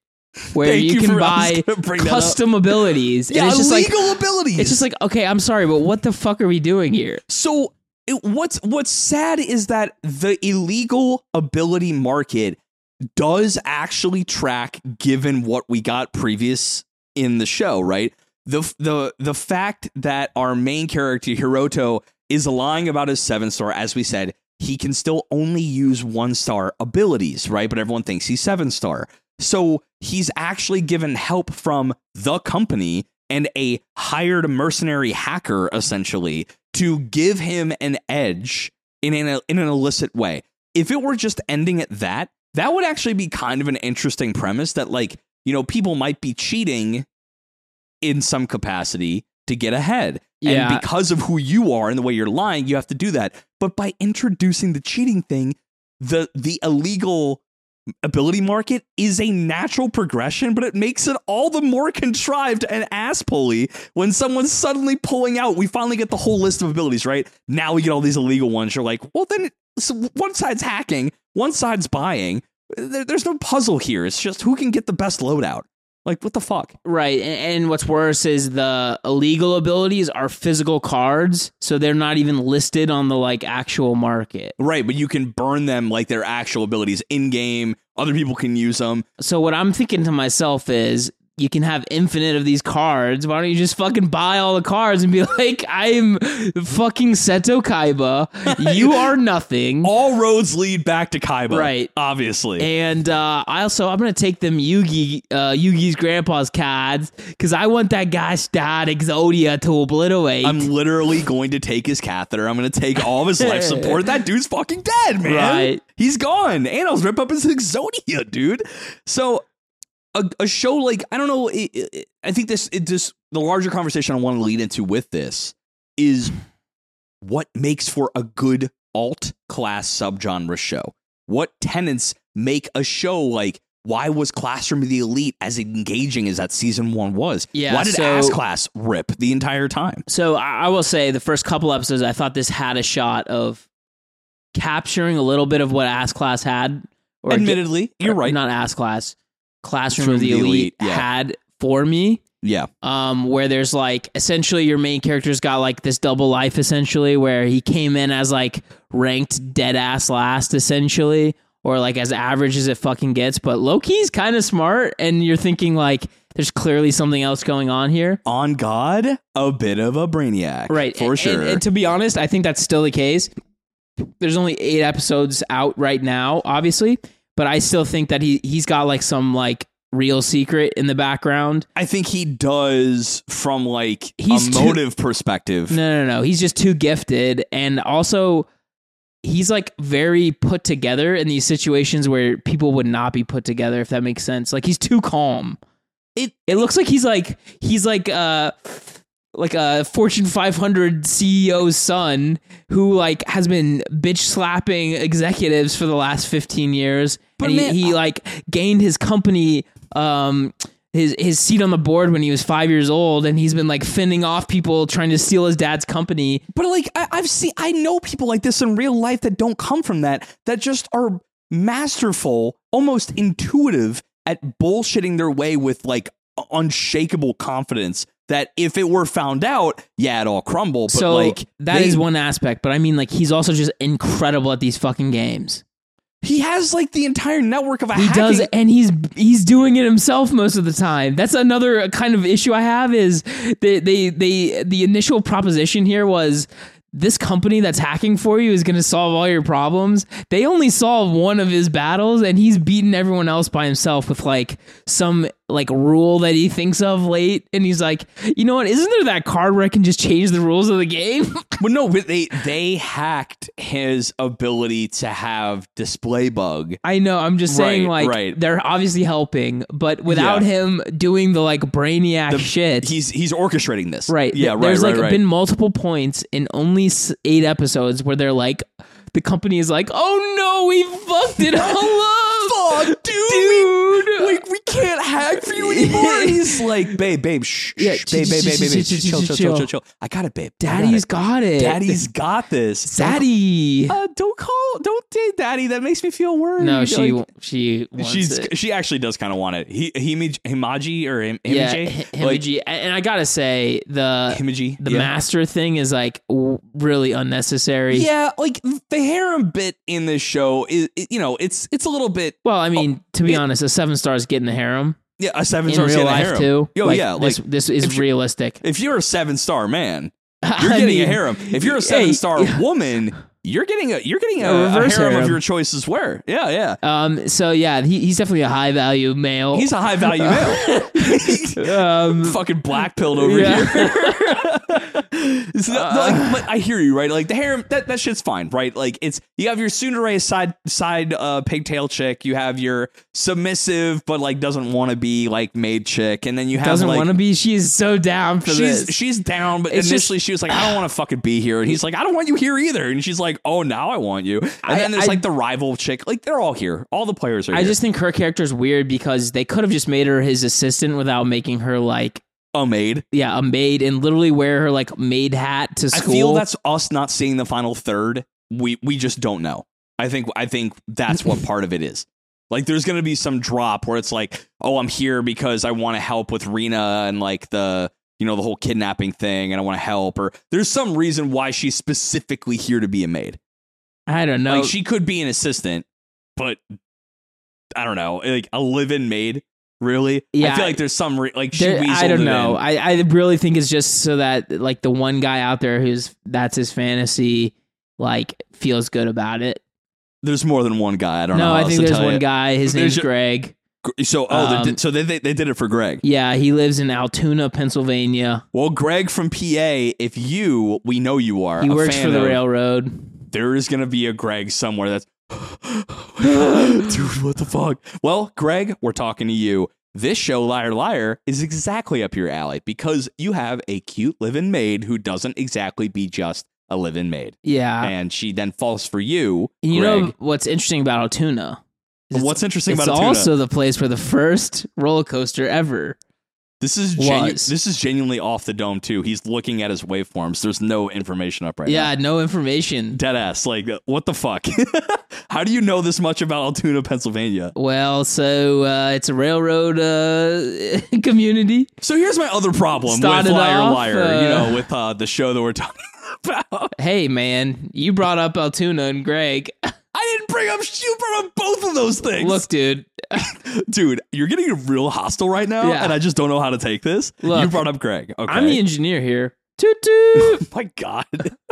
where you you can for- buy gonna bring that up. custom abilities. yeah, and it's just like illegal abilities. it's just like okay, I'm sorry, but what the fuck are we doing here? So it, what's what's sad is that the illegal ability market does actually track given what we got previous in the show, right? The the the fact that our main character Hiroto is lying about his 7 star as we said, he can still only use 1 star abilities, right? But everyone thinks he's 7 star. So he's actually given help from the company and a hired mercenary hacker essentially to give him an edge in an in an illicit way. If it were just ending at that, that would actually be kind of an interesting premise that like, you know, people might be cheating in some capacity to get ahead. Yeah. And because of who you are and the way you're lying, you have to do that. But by introducing the cheating thing, the the illegal ability market is a natural progression, but it makes it all the more contrived and ass pulley when someone's suddenly pulling out. We finally get the whole list of abilities, right? Now we get all these illegal ones. You're like, well, then so one side's hacking, one side's buying. There, there's no puzzle here. It's just who can get the best loadout. Like, what the fuck? Right. And, and what's worse is the illegal abilities are physical cards, so they're not even listed on the like actual market. Right, but you can burn them like their actual abilities in game. Other people can use them. So what I'm thinking to myself is you can have infinite of these cards. Why don't you just fucking buy all the cards and be *laughs* like, I'm fucking Seto Kaiba. You *laughs* are nothing. All roads lead back to Kaiba. Right. Obviously. And uh, I also I'm gonna take them Yugi uh, Yugi's grandpa's cards because I want that guy stat Exodia to obliterate. I'm literally going to take his catheter. I'm going to take all of his life *laughs* support. That dude's fucking dead, man. Right. He's gone. And I'll rip up his Exodia, dude. So a, a show like I don't know. It, it, I think this it just the larger conversation I want to lead into with this is what makes for a good alt class subgenre show. What tenants make a show like? Why was Classroom of the Elite as engaging as that season one was? Yeah, Why did so- Ass Class rip the entire time? So I I will say the first couple episodes, I thought this had a shot of capturing a little bit of what Ass Class had. Or Admittedly, you're or right. Not Ass Class, Classroom of the, the Elite, Elite, yeah. had for me. yeah. Um, where there's like essentially your main character's got like this double life essentially, where he came in as like ranked dead ass last essentially, or like as average as it fucking gets. But Loki's kind of smart, and you're thinking like there's clearly something else going on here. on God, a bit of a brainiac. right For and- sure. and, and to be honest i think that's still the case there's only eight episodes out right now obviously but i still think that he he's got like some like real secret in the background. I think he does from like He's a too- motive perspective. no no no. He's just too gifted. And also he's like very put together in these situations where people would not be put together if that makes sense. Like he's too calm. It it looks like he's like he's like uh like a Fortune 500 CEO's son who like has been bitch slapping executives for the last 15 years But and he, he like gained his company um his his seat on the board when he was 5 years old and he's been like fending off people trying to steal his dad's company But like I, I've seen, I know people like this in real life that don't come from that, that just are masterful, almost intuitive at bullshitting their way with like unshakable confidence. That if it were found out, yeah, it all crumble. But so like that is they- one aspect but I mean like he's also just incredible at these fucking games he has like the entire network of a he hacking does and he's he's doing it himself most of the time that's another kind of issue i have is they they, they the initial proposition here was this company that's hacking for you is going to solve all your problems they only solve one of his battles and he's beaten everyone else by himself with like some like rule that he thinks of late and he's like you know what isn't there that card where i can just change the rules of the game *laughs* Well, no, but they they hacked his ability to have display bug. I know. I'm just saying, Right, like, right. they're obviously helping, but without Yeah. him doing the like brainiac shit, He's he's orchestrating this. right? Yeah. th- Right. There's right. like right. been multiple points in only s- eight episodes where they're like, the company is like, "Oh no, we fucked it *laughs* all up, Fuck, dude. dude." We, we can't hack for you anymore. And *laughs* he's like, babe, babe, shh, Yeah, shh, babe, babe, babe, babe, babe, chill, chill, chill, chill, chill. chill, chill. I got it, babe. I got it. got it. Daddy's got this. Daddy. Uh, don't call, don't say daddy. That makes me feel worried. no, she Like, she wants she's it. she actually does kind of want it. He, Himaj, Himaji or Him, yeah, Himage, like Himeji. And- and I gotta say the Himaji, the yeah. master thing is like w- really unnecessary. Yeah, like the harem bit in this show is, you know, it's it's a little bit Well, I mean, to be it- honest, a seven stars getting the harem yeah a seven star real in a life harem. too. Yo, Like, yeah, this like this is if realistic. if you're a seven star man, *laughs* you're getting a harem. If you're a seven star woman, you're getting a you're getting a, A a reverse harem, harem. of your choices. Where? Yeah, yeah. Um, so yeah, he, he's definitely a high value male. He's a high value male. *laughs* *laughs* um, Fucking black pilled over Yeah. here. It's not- like, I hear you, right? Like the harem, that, that shit's fine, right? Like it's you have your tsundere side side uh, pigtail chick, you have your submissive but like doesn't want to be like maid chick, and then you have doesn't like, want to be. She's so down for she's this. she's down, but It's just- initially she was like, I don't want to fucking be here, and he's like, I don't want you here either, and she's like, Oh, now I want you, and I- then there's I- like the rival chick, like they're all here, all the players are. Here. I here. just think her character's weird because they could have just made her his assistant without making her like a maid. yeah a maid and literally wear her like maid hat to school. I feel that's us not seeing the final third. We we just don't know. I think I think that's what part of it is. Like there's gonna be some drop where it's like, oh, I'm here because I want to help with Rena and like the you know the whole kidnapping thing, and I want to help. Or there's some reason why she's specifically here to be a maid. I don't know. Like she could be an assistant, but I don't know, like a live-in maid. Really? Yeah, I feel like there's some re- like she There- I don't know. I, I really think it's just so that like the one guy out there who's that's his fantasy like feels good about it. There's more than one guy. I don't know. No, I think there's one you. guy. His There's name's ju- Greg. So oh, they Um, did, so they, they they did it for Greg. Yeah, he lives in Altoona, Pennsylvania. Well, Greg from PA, if you, we know you are. He works for the of- railroad. There is going to be a Greg somewhere that's, *laughs* dude, what the fuck? Well, Greg, we're talking to you. This show, Liar Liar, is exactly up your alley because you have a cute live-in maid who doesn't exactly be just a live-in maid, Yeah. and she then falls for you. you Greg. know what's interesting about Altoona? What's interesting it's about Altoona? also the place where the first roller coaster ever. This is genu- this is genuinely off the dome too. He's looking at his waveforms. There's no information up right now. yeah, no information. Dead ass. Like, what the fuck? *laughs* How do you know this much about Altoona, Pennsylvania? Well, so uh, it's a railroad uh, *laughs* community. So here's my other problem Started with Liar off, Liar, you uh, know, with uh, the show that we're *laughs* talking about. Hey, man, you brought up Altoona and Greg. I didn't bring up, you brought up both of those things. Look, dude. *laughs* dude, you're getting real hostile right now, Yeah. and I just don't know how to take this. Look, you brought up Greg. Okay. I'm the engineer here. Toot *laughs* toot. my God.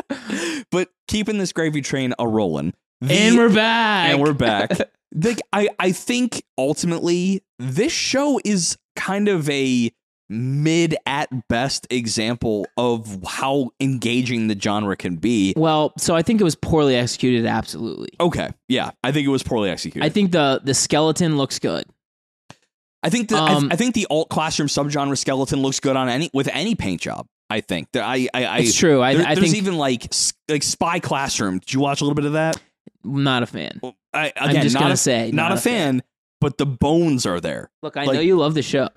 *laughs* but keeping this gravy train a rolling. the- and we're back. and we're back. like I, I think ultimately this show is kind of a mid at best example of how engaging the genre can be. Well, so I think it was poorly executed. Absolutely. Okay, yeah, I think it was poorly executed. I think the the skeleton looks good. I think the I, um, I think the alt classroom subgenre skeleton looks good on any with any paint job. I think There- I I, I It's true. I, there- I there's think even like like spy classroom. Did you watch a little bit of that? Not a fan. Well, I, I'm just not gonna a, say not, a fan, but the bones are there, Look, I like- know you love the show.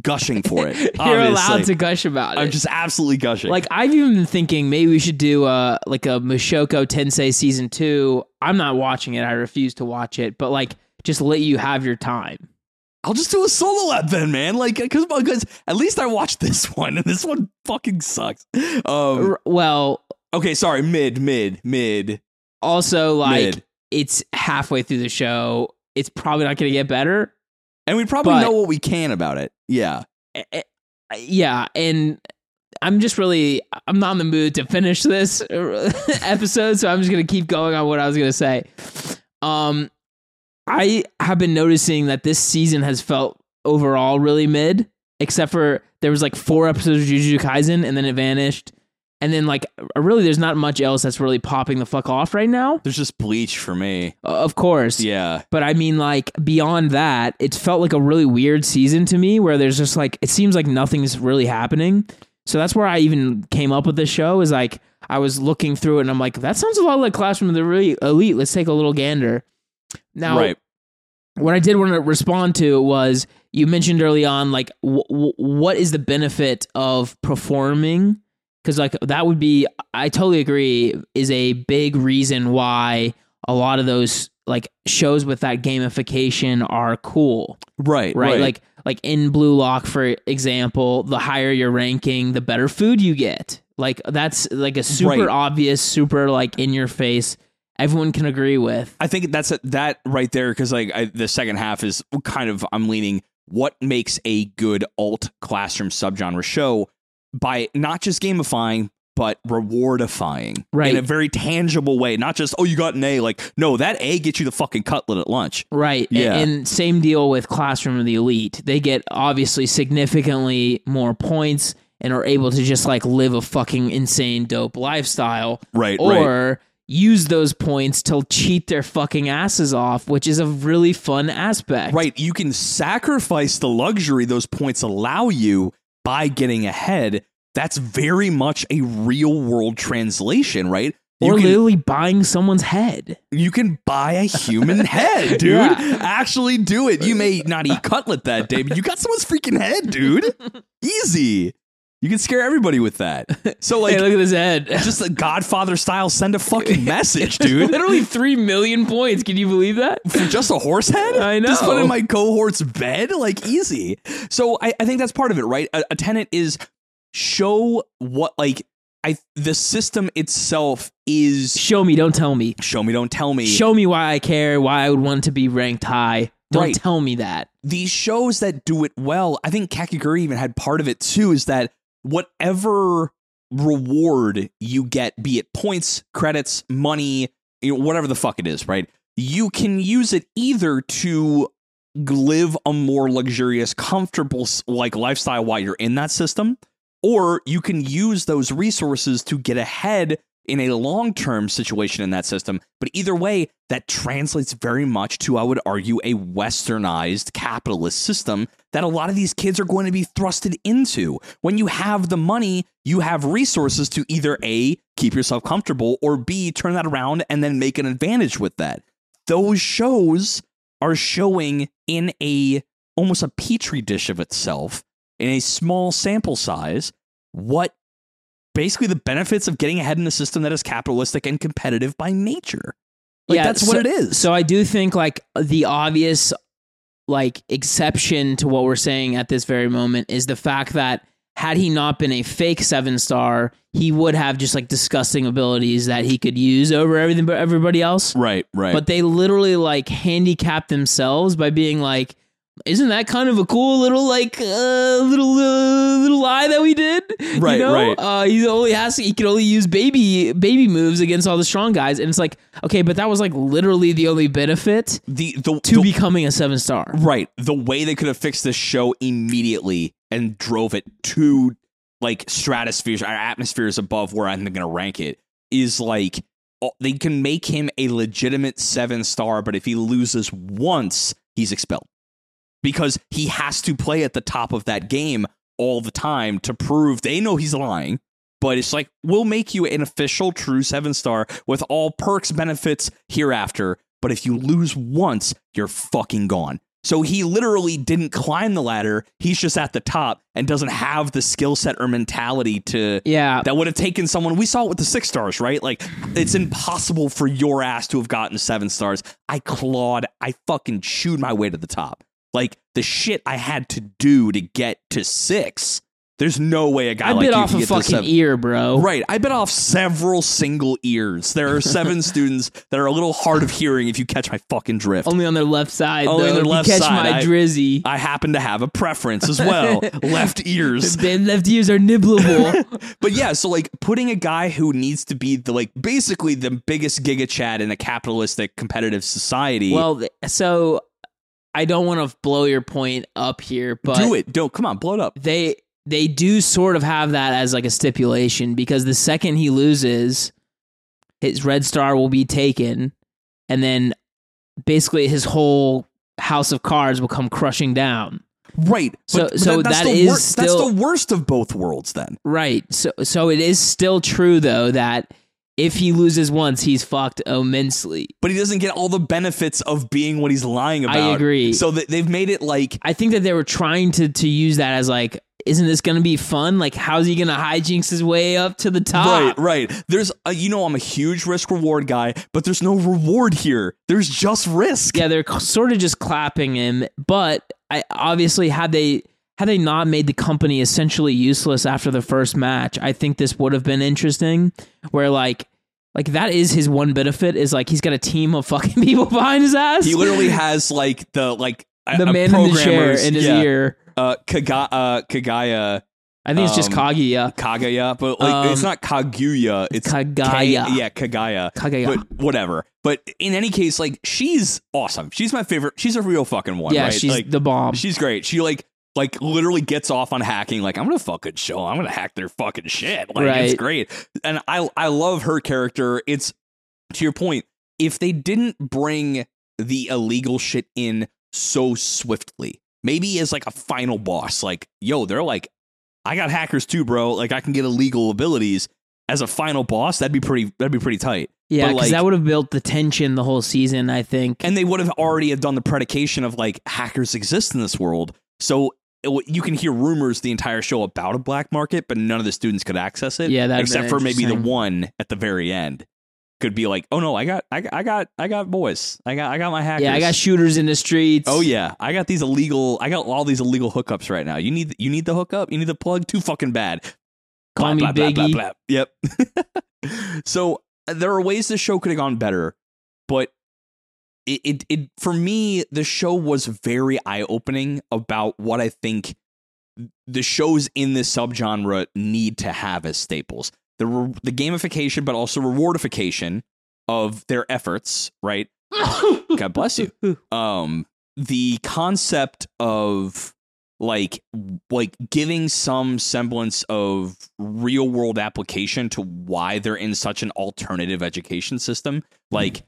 Gushing for it. *laughs* You're allowed to gush about it. I'm just absolutely gushing. like I've even been thinking maybe we should do uh like a Mushoku Tensei season two. I'm not watching it. I refuse to watch it. But like, just let you have your time. I'll just do a solo lap then, man. Like, because because at least I watched this *laughs* one, and this one fucking sucks. Um, well, okay, sorry, mid, mid, mid, also like mid, it's halfway through the show. It's probably not going to get better. And we probably but- know what we can about it. Yeah, Yeah, and I'm just really I'm not in the mood to finish this *laughs* episode, so I'm just gonna keep going on what I was gonna say. Um, I have been noticing that this season has felt overall really mid, except for there was like four episodes of Jujutsu Kaisen, and then it vanished, and then like really there's not much else that's really popping the fuck off right now. there's just bleach for me. Uh, Of course, Yeah, but I mean, like beyond that, it felt like a really weird season to me, where there's just like it seems like nothing's really happening. So that's where I even came up with this show. Is like I was looking through it and I'm like, that sounds a lot like Classroom of the Really Elite. Let's take a little gander. Now, right. what I did want to respond to was you mentioned early on, like, w- w- what is the benefit of performing? Because, like, that would be, I totally agree, is a big reason why a lot of those, like, shows with that gamification are cool, Right, right? Like, like in Blue Lock, for example, the higher your ranking, the better food you get. Like, that's like a super Right. obvious, super, like, in your face, everyone can agree with. I think that's a, that right there because like I, the second half is kind of I'm leaning what makes a good alt classroom subgenre show by not just gamifying but rewardifying Right. in a very tangible way. Not just oh you got an A. Like no, that A gets you the fucking cutlet at lunch. Right. Yeah. And same deal with Classroom of the Elite. They get obviously significantly more points and are able to just like live a fucking insane dope lifestyle. Right, right. Or use those points to cheat their fucking asses off, which is a really fun aspect. Right, you can sacrifice the luxury those points allow you by getting ahead. That's very much a real world translation, right? You Or can, literally buying someone's head. you can buy a human *laughs* head, dude. Yeah. Actually do it. You may not eat *laughs* cutlet that day, but you got someone's freaking head, dude. *laughs* Easy. You can scare everybody with that. *laughs* So like hey, look at this head. *laughs* just a Godfather style send a fucking *laughs* message, dude. Literally three million points. Can you believe that? for just a horse head? I know. Just put in my cohort's bed? Like, easy. So I, I think that's part of it, right? A, a tenant is show what, like, I the system itself is Show me, don't tell me. show me, don't tell me. Show me why I care, why I would want to be ranked high. Don't Right. tell me that. These shows that do it well, I think Kakegurui even had part of it too, is that whatever reward you get, be it points, credits, money, you know, whatever the fuck it is, right? You can use it either to live a more luxurious, comfortable like lifestyle while you're in that system, or you can use those resources to get ahead in a long-term situation in that system. But either way, that translates very much to I would argue a westernized capitalist system that a lot of these kids are going to be thrusted into. When you have the money, you have resources to either A keep yourself comfortable or B turn that around and then make an advantage with that. Those shows are showing in a almost a petri dish of itself in a small sample size what basically the benefits of getting ahead in a system that is capitalistic and competitive by nature. Like that's what it is. So I do think like the obvious like exception to what we're saying at this very moment is the fact that had he not been a fake seven star, he would have just like disgusting abilities that he could use over everything but everybody else. right, right. But they literally like handicap themselves by being like, isn't that kind of a cool little like uh, little uh, little lie that we did? Right, you know? right. Uh, he only has he can only use baby baby moves against all the strong guys, and it's like okay, but that was like literally the only benefit the the, to the- becoming a seven star. right the way they could have fixed this show immediately and drove it to like stratospheres or atmospheres above where I'm going to rank it is like they can make him a legitimate seven star, but if he loses once, he's expelled because he has to play at the top of that game all the time to prove they know he's lying. But it's like, we'll make you an official true seven star with all perks, benefits hereafter. But if you lose once, you're fucking gone. So he literally didn't climb the ladder. He's just at the top and doesn't have the skill set or mentality to Yeah, that would have taken someone. We saw it with the six stars, right? Like it's impossible for your ass to have gotten seven stars. I clawed, I fucking chewed my way to the top. Like the shit I had to do to get to six. There's no way a guy I like bit off a fucking ear, bro. Right. I bit off several single ears. There are seven *laughs* students that are a little hard of hearing if you catch my fucking drift. Only on their left side. Only on their If you catch side. my drizzy. I happen to have a preference as *laughs* well. Left ears. *laughs* The left ears are nibbleable. But yeah, so like putting a guy who needs to be the like basically the biggest giga chad in a capitalistic competitive society. well, so I don't want to blow your point up here, but do it. Don't come on, blow it up. they they do sort of have that as like a stipulation because the second he loses, his red star will be taken, and then basically his whole house of cards will come crushing down. Right. So- so that's that the is wor- still- that's the worst of both worlds then. Right. So so it is still true though that if he loses once, he's fucked immensely. But he doesn't get all the benefits of being what he's lying about. I agree. So that they've made it like I think that they were trying to to use that as like, isn't this going to be fun? Like, how's he going to hijinks his way up to the top? Right, right. There's, a, you know, I'm a huge risk reward guy, but there's no reward here. There's just risk. Yeah, they're sort of just clapping him, but I obviously had they had they not made the company essentially useless after the first match, I think this would have been interesting. Where like. Like that is his one benefit is like he's got a team of fucking *laughs* people behind his ass. He literally has like the like the uh, man in the chair in his yeah, ear. Uh, Kaga, uh, Kagaya I think it's just Um, Kaguya. Kaguya, but like it's Um, not Kaguya. It's Kagaya. K- yeah, Kagaya. Kaguya. But whatever. But in any case, like she's awesome. She's my favorite. She's a real fucking one. yeah, right? she's like the bomb. she's great. She like like literally gets off on hacking. Like I'm gonna fucking show. I'm gonna hack their fucking shit. Like it's great. And I I love her character. It's to your point. If they didn't bring the illegal shit in so swiftly, maybe as like a final boss, like yo, they're like, I got hackers too, bro. Like I can get illegal abilities as a final boss. That'd be pretty. That'd be pretty tight. yeah, because like- that would have built the tension the whole season. I think. and they would have already have done the predication of like hackers exist in this world so it- you can hear rumors the entire show about a black market but none of the students could access it. Yeah, except for maybe the one at the very end. Could be like oh no i got i got i got, I got boys. I got i got my hackers yeah, I got shooters in the streets. oh yeah. I got these illegal i got all these illegal hookups right now. You need you need the hookup? You need the plug? Too fucking bad. Call me Biggie. Yep. *laughs* so uh, there are ways the show could have gone better, but it, it, it for me, the show was very eye opening about what I think the shows in this subgenre need to have as staples. The re- the gamification, but also rewardification of their efforts. Right. *laughs* God bless you um the concept of like like giving some semblance of real world application to why they're in such an alternative education system like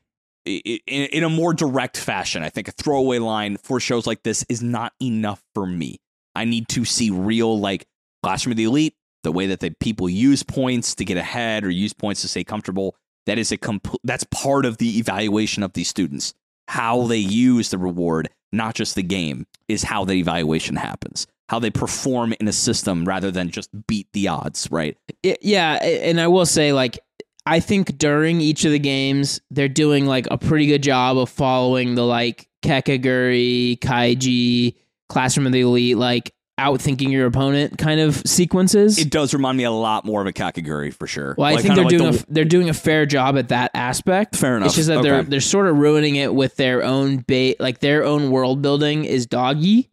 in, in a more direct fashion i think a throwaway line for shows like this is not enough for me i need to see real like classroom of the elite the way that the people use points to get ahead or use points to stay comfortable that is a compl- that's part of the evaluation of these students how they use the reward, not just the game, is how the evaluation happens. How they perform in a system rather than just beat the odds, right? I- yeah, and I will say, like, I think during each of the games, they're doing like a pretty good job of following the like Kakegurui, Kaiji, Classroom of the Elite, like outthinking your opponent kind of sequences. It does remind me a lot more of a Kakegurui for sure. well, I Like, think they're like doing the- a, they're doing a fair job at that aspect. Fair enough. It's just that they're they're sort of ruining it with their own bait, like their own world building is doggy.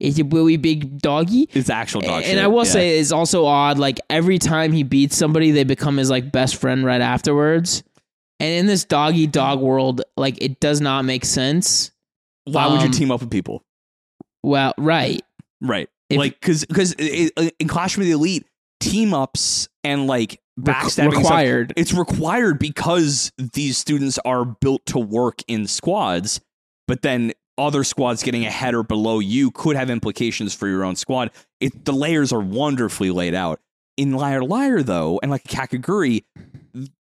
Is a really big doggy. it's actual dog and shit. I will yeah. say it's also odd. Like every time he beats somebody, they become his like best friend right afterwards. And in this dog eat dog world, like it does not make sense. why would you um, team up with people? Well, right. Right. if- like, because because in Clash of the Elite, team ups and like backstabbing and stuff, required. it's required because these students are built to work in squads, but then other squads getting ahead or below you could have implications for your own squad. It, the layers are wonderfully laid out. In Liar Liar, though, and like Kakegurui,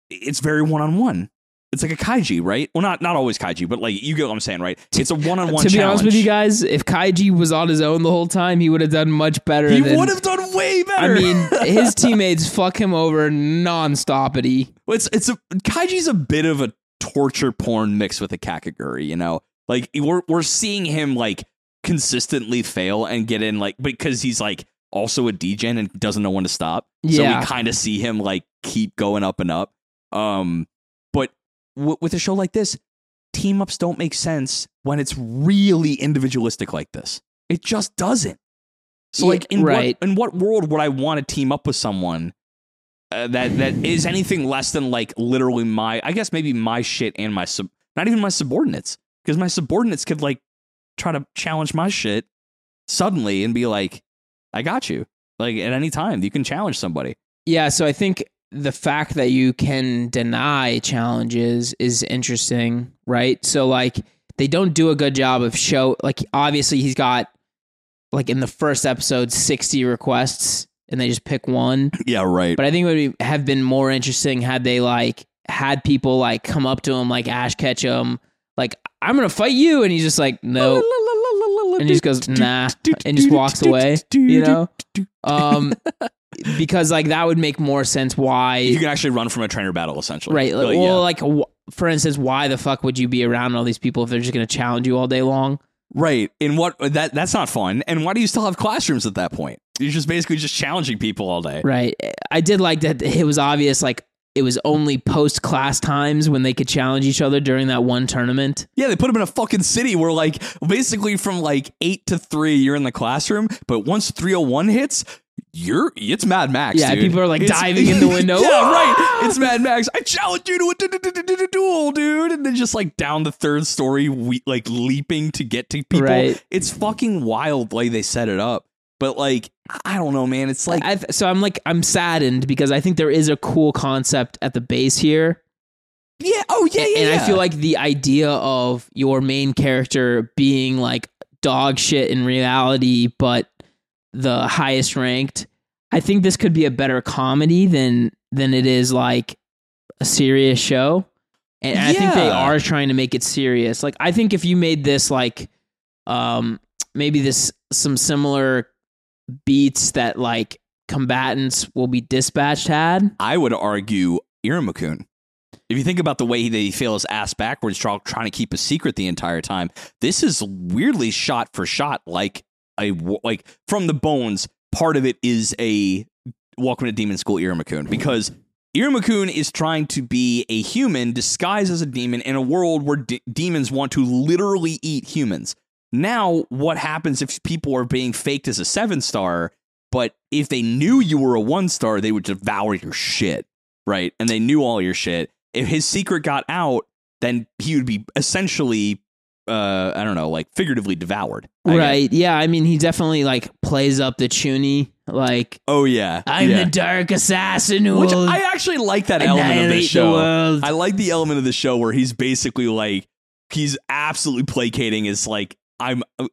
it's very one on one. It's like a kaiji, right? Well, not not always kaiji, but like you get what I'm saying, right? It's a one on one. to be honest with you guys, if Kaiji was on his own the whole time, he would have done much better. he than, would have done way better. I mean, *laughs* his teammates fuck him over nonstopity. Well, it's it's a Kaiji's a bit of a torture porn mixed with a Kakegurui, you know. Like we're we're seeing him like consistently fail and get in like because he's like also a degen and doesn't know when to stop. Yeah. So we kind of see him like keep going up and up. Um, but w- with a show like this, team ups don't make sense when it's really individualistic like this. It just doesn't. So like in right. what in what world would I want to team up with someone uh, that that is anything less than like literally my I guess maybe my shit and my sub not even my subordinates because my subordinates could like try to challenge my shit suddenly and be like I got you like at any time you can challenge somebody Yeah, so I think the fact that you can deny challenges is interesting, right? So like they don't do a good job of show like obviously he's got like in the first episode 60 requests and they just pick one. *clears throat* yeah right But I think it would be- have been more interesting had they like had people like come up to him like Ash Ketchum like I'm going to fight you and he's just like no and he just goes nah and just walks away, you know? Um because like that would make more sense why you can actually run from a trainer battle essentially Right. But, well, yeah. like, wh- for instance, why the fuck would you be around all these people if they're just going to challenge you all day long? right And what that that's not fun and why do you still have classrooms at that point you're just basically just challenging people all day Right. I did like that it was obvious, like, it was only post class times when they could challenge each other during that one tournament. Yeah, they put them in a fucking city where, like, basically from like eight to three, you're in the classroom. But once 301 hits, you're it's Mad Max. Yeah, dude. people are, like, It's- diving in the *laughs* window. yeah, Ah! *laughs* right. It's Mad Max. I challenge you to a du- du- du- du- du- duel, dude. And then just like down the third story, we like leaping to get to people. Right. It's fucking wild the way they set it up. But like, I don't know, man. It's like I so I'm like I'm saddened because I think there is a cool concept at the base here. yeah, oh yeah, yeah. and yeah. I feel like the idea of your main character being like dog shit in reality, but the highest ranked. I think this could be a better comedy than than it is like a serious show. And I think they are trying to make it serious. Like I think if you made this like um maybe this some similar beats that like combatants will be dispatched had. I would argue Iruma-kun. If you think about the way they feel his ass backwards, try- trying to keep a secret the entire time, this is weirdly shot for shot like a like from the bones. Part of it is a Welcome to Demon School Iruma-kun because Iruma-kun is trying to be a human disguised as a demon in a world where de- demons want to literally eat humans. Now, what happens if people are being faked as a seven star? But if they knew you were a one star, they would devour your shit, right? And they knew all your shit. If his secret got out, then he would be essentially, uh, I don't know, like figuratively devoured. I guess. Right. Yeah. I mean, he definitely like plays up the chuuni. Like, Oh yeah. I'm yeah. the dark assassin who Which I actually like that element of the annihilate the show. I like the element of the show where he's basically like he's absolutely placating his like I'm uh,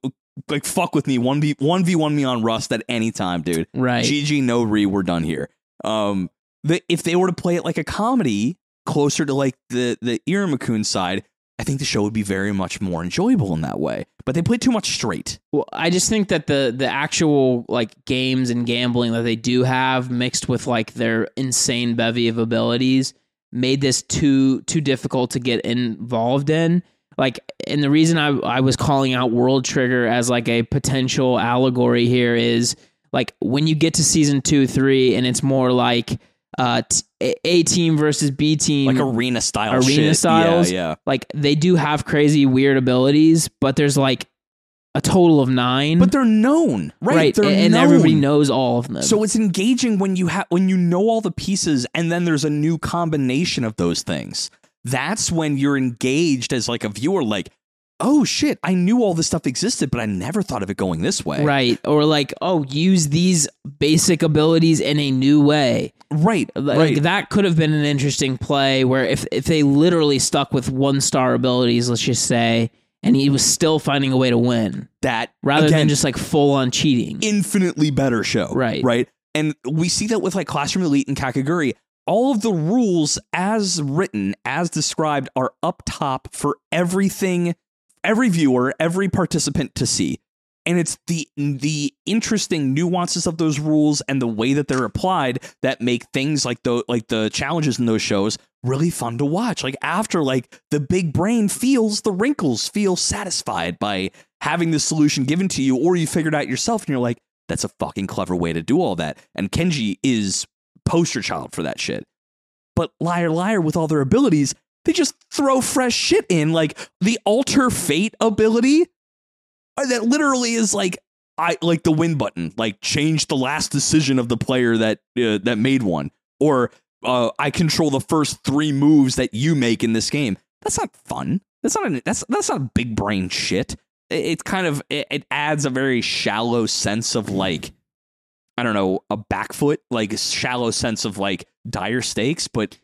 like fuck with me one v one v one me on Rust at any time, dude. right. GG no re, we're done here. Um, the, if they were to play it like a comedy, closer to like the the Iruma-kun side, I think the show would be very much more enjoyable in that way. But they play too much straight. Well, I just think that the the actual like games and gambling that they do have mixed with like their insane bevy of abilities made this too too difficult to get involved in. Like, and the reason I I was calling out World Trigger as like a potential allegory here is like when you get to season two, three, and it's more like uh t- A team versus B team, Like arena style Arena shit. styles? Yeah, yeah. like they do have crazy weird abilities, but there's like a total of nine. But they're known, right? They're and, and known. everybody knows all of them. So it's engaging when you have when you know all the pieces and then there's a new combination of those things. That's when you're engaged as like a viewer like, "Oh shit, I knew all this stuff existed, but I never thought of it going this way." right, or like, oh, use these basic abilities in a new way. Right. Like right. that could have been an interesting play where if if they literally stuck with one star abilities, let's just say, and he was still finding a way to win that rather again, than just like full on cheating. infinitely better show. Right. Right. And we see that with like Classroom Elite and Kakegurui. All of the rules as written, as described, are up top for everything, every viewer, every participant to see. And it's the the interesting nuances of those rules and the way that they're applied that make things like the like the challenges in those shows really fun to watch. Like after like the big brain feels the wrinkles, feel satisfied by having the solution given to you, or you figured out yourself and you're like, that's a fucking clever way to do all that. And Kenji is poster child for that shit. But Liar Liar, with all their abilities, they just throw fresh shit in, like the alter fate ability uh, that literally is like I like the win button, like change the last decision of the player that uh, that made one, or uh, I control the first three moves that you make in this game. That's not fun. That's not an, that's that's not big brain shit. It, it kind of it, it adds a very shallow sense of like I don't know a back foot, like a shallow sense of like dire stakes. But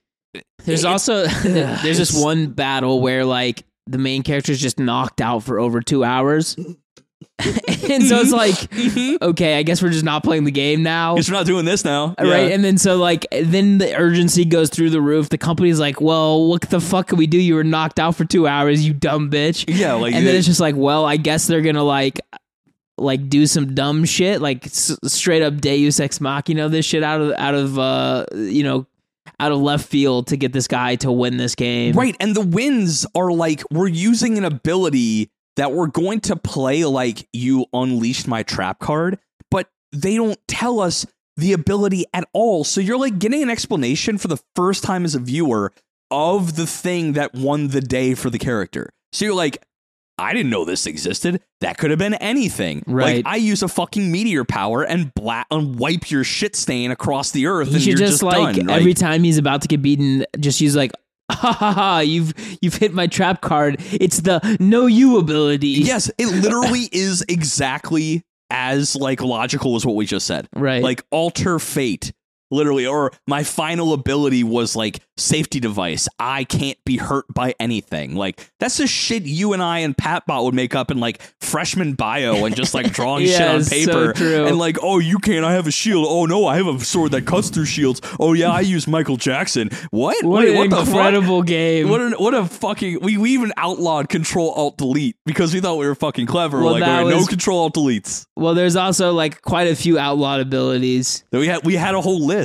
There's also *laughs* *laughs* there's this one battle where like the main character is just knocked out for over two hours, *laughs* and so it's mm-hmm. like, mm-hmm. okay, I guess we're just not playing the game now, guess we're not doing this now, right? Yeah. And then so like then the urgency goes through the roof. The company's like, well, what the fuck can we do? You were knocked out for two hours, you dumb bitch. Yeah, like and then the- it's just like, well, I guess they're gonna like. Like do some dumb shit, like s- straight up Deus Ex Machina this shit out of out of uh you know out of left field to get this guy to win this game. Right. And the wins are like, we're using an ability that we're going to play like you unleashed my trap card, but they don't tell us the ability at all. So you're like getting an explanation for the first time as a viewer of the thing that won the day for the character. So you're like, I didn't know this existed. That could have been anything. Right. Like I use a fucking meteor power and bla- and wipe your shit stain across the earth. He and should you're just, just like done. every time he's about to get beaten, just use like, *laughs* ha ha ha! You've you've hit my trap card. It's the know you ability. yes, it *laughs* literally is exactly as like logical as what we just said. right. Like alter fate. Literally, or my final ability was like safety device. I can't be hurt by anything. Like that's the shit you and I and Patbot would make up in like freshman bio and just like drawing *laughs* shit on so paper. true. And like, oh, you can't. I have a shield. Oh no, I have a sword that cuts through shields. Oh yeah, I use Michael Jackson. What? what Wait, an what the fuck? incredible game. What, an, what a fucking we, we even outlawed control alt delete because we thought we were fucking clever. Well, like that okay, no control alt deletes. well, there's also like quite a few outlawed abilities. We had we had a whole list,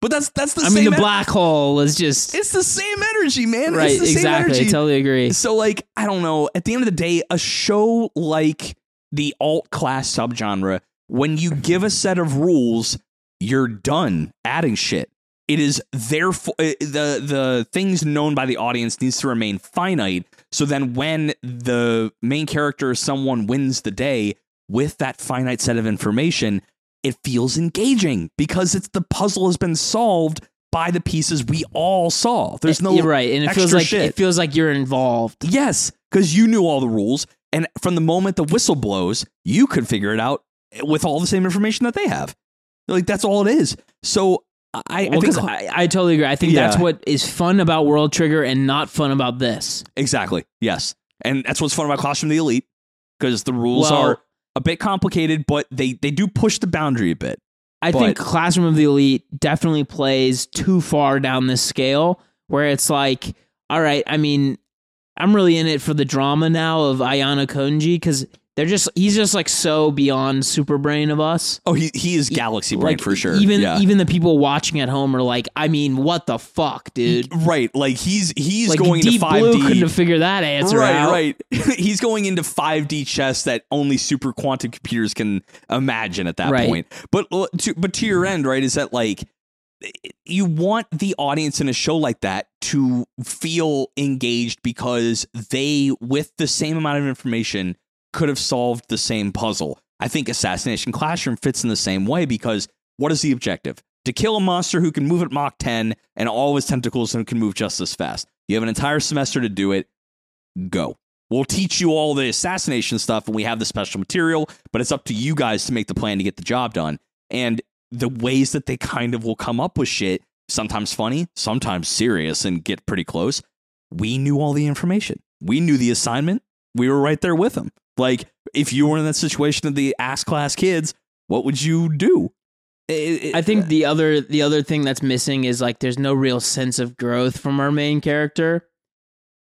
but that's that's the I mean, the en- black hole is just it's the same energy, man. right. It's the Exactly. I energy. totally agree. so like, I don't know. At the end of the day, a show like the alt class subgenre, when you give a set of rules, you're done adding shit. It is therefore uh, the the things known by the audience needs to remain finite. So then, when the main character, someone wins the day with that finite set of information, it feels engaging because it's the puzzle has been solved by the pieces we all saw. There's no You're right, and it feels like shit. it feels like you're involved. Yes, because you knew all the rules, and from the moment the whistle blows, you could figure it out with all the same information that they have. Like that's all it is. So I, I think I, I totally agree. I think that's what is fun about World Trigger and not fun about this. exactly yes, and that's what's fun about Classroom of the Elite because the rules Well- are a bit complicated, but they they do push the boundary a bit. I But- think Classroom of the Elite definitely plays too far down this scale where it's like, all right, I mean, I'm really in it for the drama now of Ayanokoji because they're just he's just like so beyond super brain of us. Oh, he he is galaxy brain like for sure. Even yeah. even the people watching at home are like, I mean, what the fuck, dude? right, like he's he's Like going Deep into five Blue D. couldn't have figured that answer right, out. right. *laughs* He's going into 5D chess that only super quantum computers can imagine at that Right. point. But to, but to your end, right, is that like you want the audience in a show like that to feel engaged because they, with the same amount of information, could have solved the same puzzle. I think Assassination Classroom fits in the same way because what is the objective? To kill a monster who can move at Mach 10 and all of his tentacles and can move just as fast. You have an entire semester to do it. Go. We'll teach you all the assassination stuff and we have the special material, but it's up to you guys to make the plan to get the job done. And the ways that they kind of will come up with shit, sometimes funny, sometimes serious and get pretty close. We knew all the information. We knew the assignment. We were right there with them. Like, if you were in that situation of the ass class kids, what would you do? It- it- I think uh, the other the other thing that's missing is like there's no real sense of growth from our main character.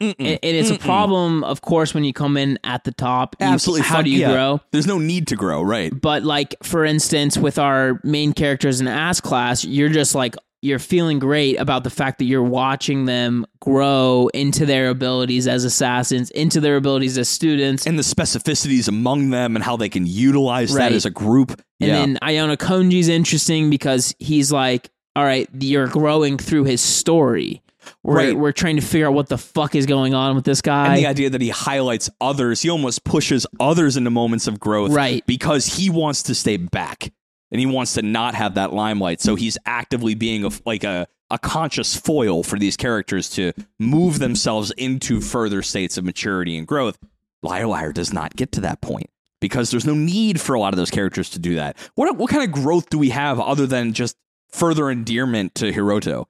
Mm-mm. And, and it's a Mm-mm. problem, of course, when you come in at the top. you- Absolutely how fuck- do you yeah. grow? There's no need to grow, right? But like for instance, with our main characters in ass class, you're just like you're feeling great about the fact that you're watching them grow into their abilities as assassins, into their abilities as students. And the specificities among them and how they can utilize Right. that as a group. And yeah. then Ayanokoji's interesting because he's like, all right, you're growing through his story. We're, Right. we're trying to figure out what the fuck is going on with this guy. and the idea that he highlights others, he almost pushes others into moments of growth Right. because he wants to stay back and he wants to not have that limelight. So he's actively being a, like a, a conscious foil for these characters to move themselves into further states of maturity and growth. Liar Liar does not get to that point because there's no need for a lot of those characters to do that. What what kind of growth do we have other than just further endearment to Hiroto?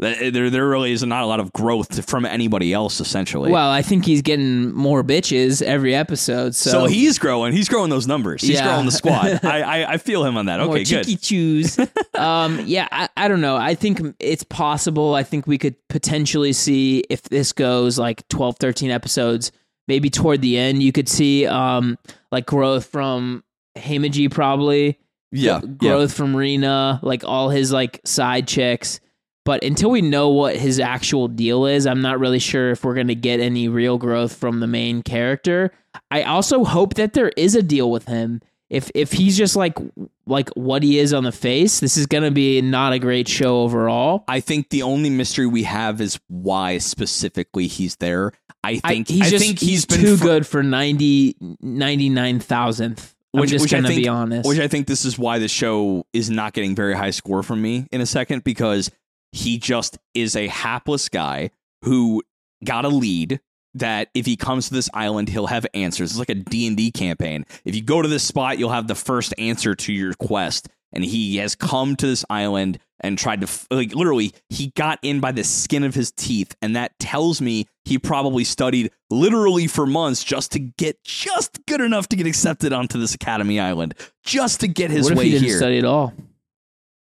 Th- There, there really is not a lot of growth from anybody else, essentially. well, I think he's getting more bitches every episode. So, So, he's growing. He's growing those numbers. He's Yeah. growing the squad. *laughs* I, I I feel him on that. more Okay, good. cheeky chews. *laughs* um, yeah, I, I don't know. I think it's possible. I think we could potentially see if this goes like 12, 13 episodes, maybe toward the end, you could see um, like growth from Himeji probably. Yeah, gr- yeah. growth from Rena, like all his like side chicks. But until we know what his actual deal is, I'm not really sure if we're going to get any real growth from the main character. I also hope that there is a deal with him. if if he's just like like what he is on the face, this is gonna be not a great show overall. I think the only mystery we have is why specifically he's there. I I, think he's I just think he's, been too fr- good for 90 99 thousandth. I'm Which- just which I think- be honest. Which I think this is why the show is not getting very high score from me in a second because he just is a hapless guy who got a lead that if he comes to this island he'll have answers. It's like a D&D campaign. If you go to this spot you'll have the first answer to your quest and he has come to this island and tried to like literally he got in by the skin of his teeth and that tells me he probably studied literally for months just to get just good enough to get accepted onto this academy island just to get his what if way he didn't here study at all?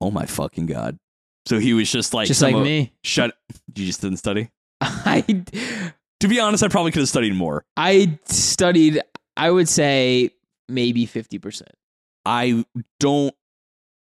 oh my fucking god so he was just like just like me. shut you just didn't study *laughs* I to be honest i probably could have studied more I studied. I would say maybe fifty percent i don't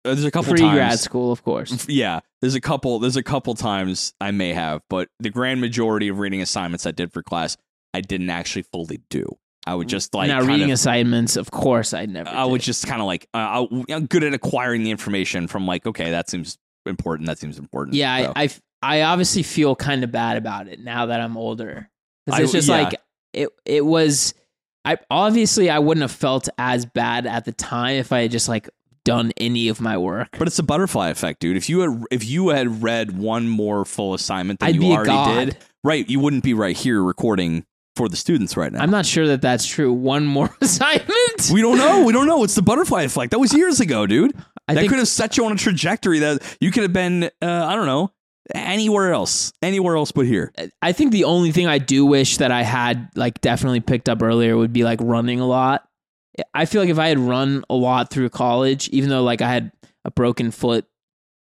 uh, there's a couple pre grad school, of course. *laughs* yeah there's a couple there's a couple times i may have but the grand majority of reading assignments i did for class i didn't actually fully do i would just like now reading of, assignments, of course, I never. i would just kind of like uh, I, i'm good at acquiring the information from like okay that seems important that seems important Yeah, So, I, I, I obviously feel kind of bad about it now that I'm older. Because I- it's just yeah. like it. It was. I obviously I wouldn't have felt as bad at the time if I had just like done any of my work. but it's a butterfly effect dude if you had if you had read one more full assignment than I'd you already did right you wouldn't be right here recording for the students right now I'm not sure that that's true. One more *laughs* assignment. we don't know. We don't know. It's the butterfly effect. That was years ago, dude. I that think could have set you on a trajectory that you could have been, uh, I don't know, anywhere else, anywhere else but here. I think the only thing I do wish that I had like definitely picked up earlier would be like running a lot. I feel like if I had run a lot through college, even though like I had a broken foot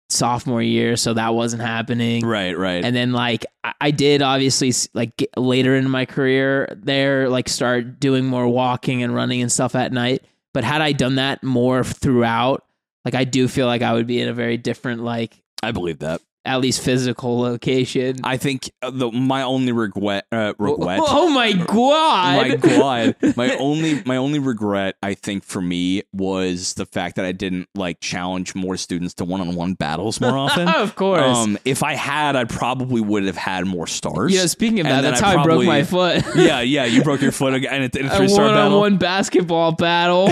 sophomore year, so that wasn't happening. Right, right. And then like I- I did obviously like get later in my career there like start doing more walking and running and stuff at night. But had I done that more throughout, like I do feel like I would be in a very different like I believe that. At least physical location. I think uh, the my only regret, uh, regret. Oh my god! My *laughs* God, my only my only regret, I think, for me was the fact that I didn't like challenge more students to one on one battles more *laughs* often. of course. Um, if I had, I probably would have had more stars. Yeah. speaking of and that, that's I how I broke my foot. *laughs* yeah, yeah. You broke your foot again in a, in a a three star battle. one-on-one basketball battle.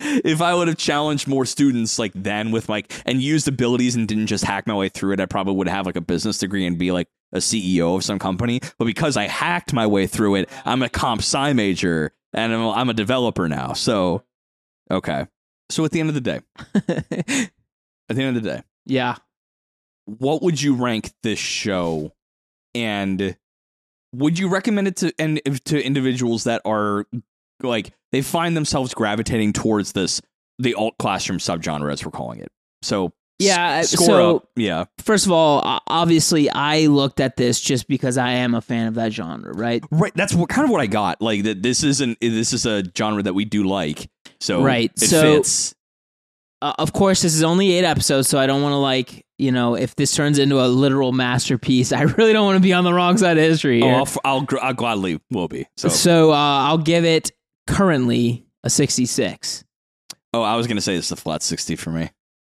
if I would have challenged more students like then with like and used abilities and didn't just hack my way through it, I probably would have like a business degree and be like a CEO of some company. But because I hacked my way through it, I'm a comp sci major and I'm, I'm a developer now. So, okay. So at the end of the day, *laughs* at the end of the day, yeah, what would you rank this show and would you recommend it to and to individuals that are like they find themselves gravitating towards this the alt classroom subgenre as we're calling it so Yeah, score so- up yeah first of all, obviously, I looked at this just because I am a fan of that genre, right? right that's what kind of what i got like that this isn't this is a genre that we do like so Right, it so- fits Uh, of course, this is only eight episodes, so I don't want to like you know if this turns into a literal masterpiece, *laughs* I really don't want to be on the wrong side of history oh. I'll, f- I'll, I'll gladly will be so So, uh, I'll give it currently a sixty-six. oh i was gonna say it's a flat 60 for me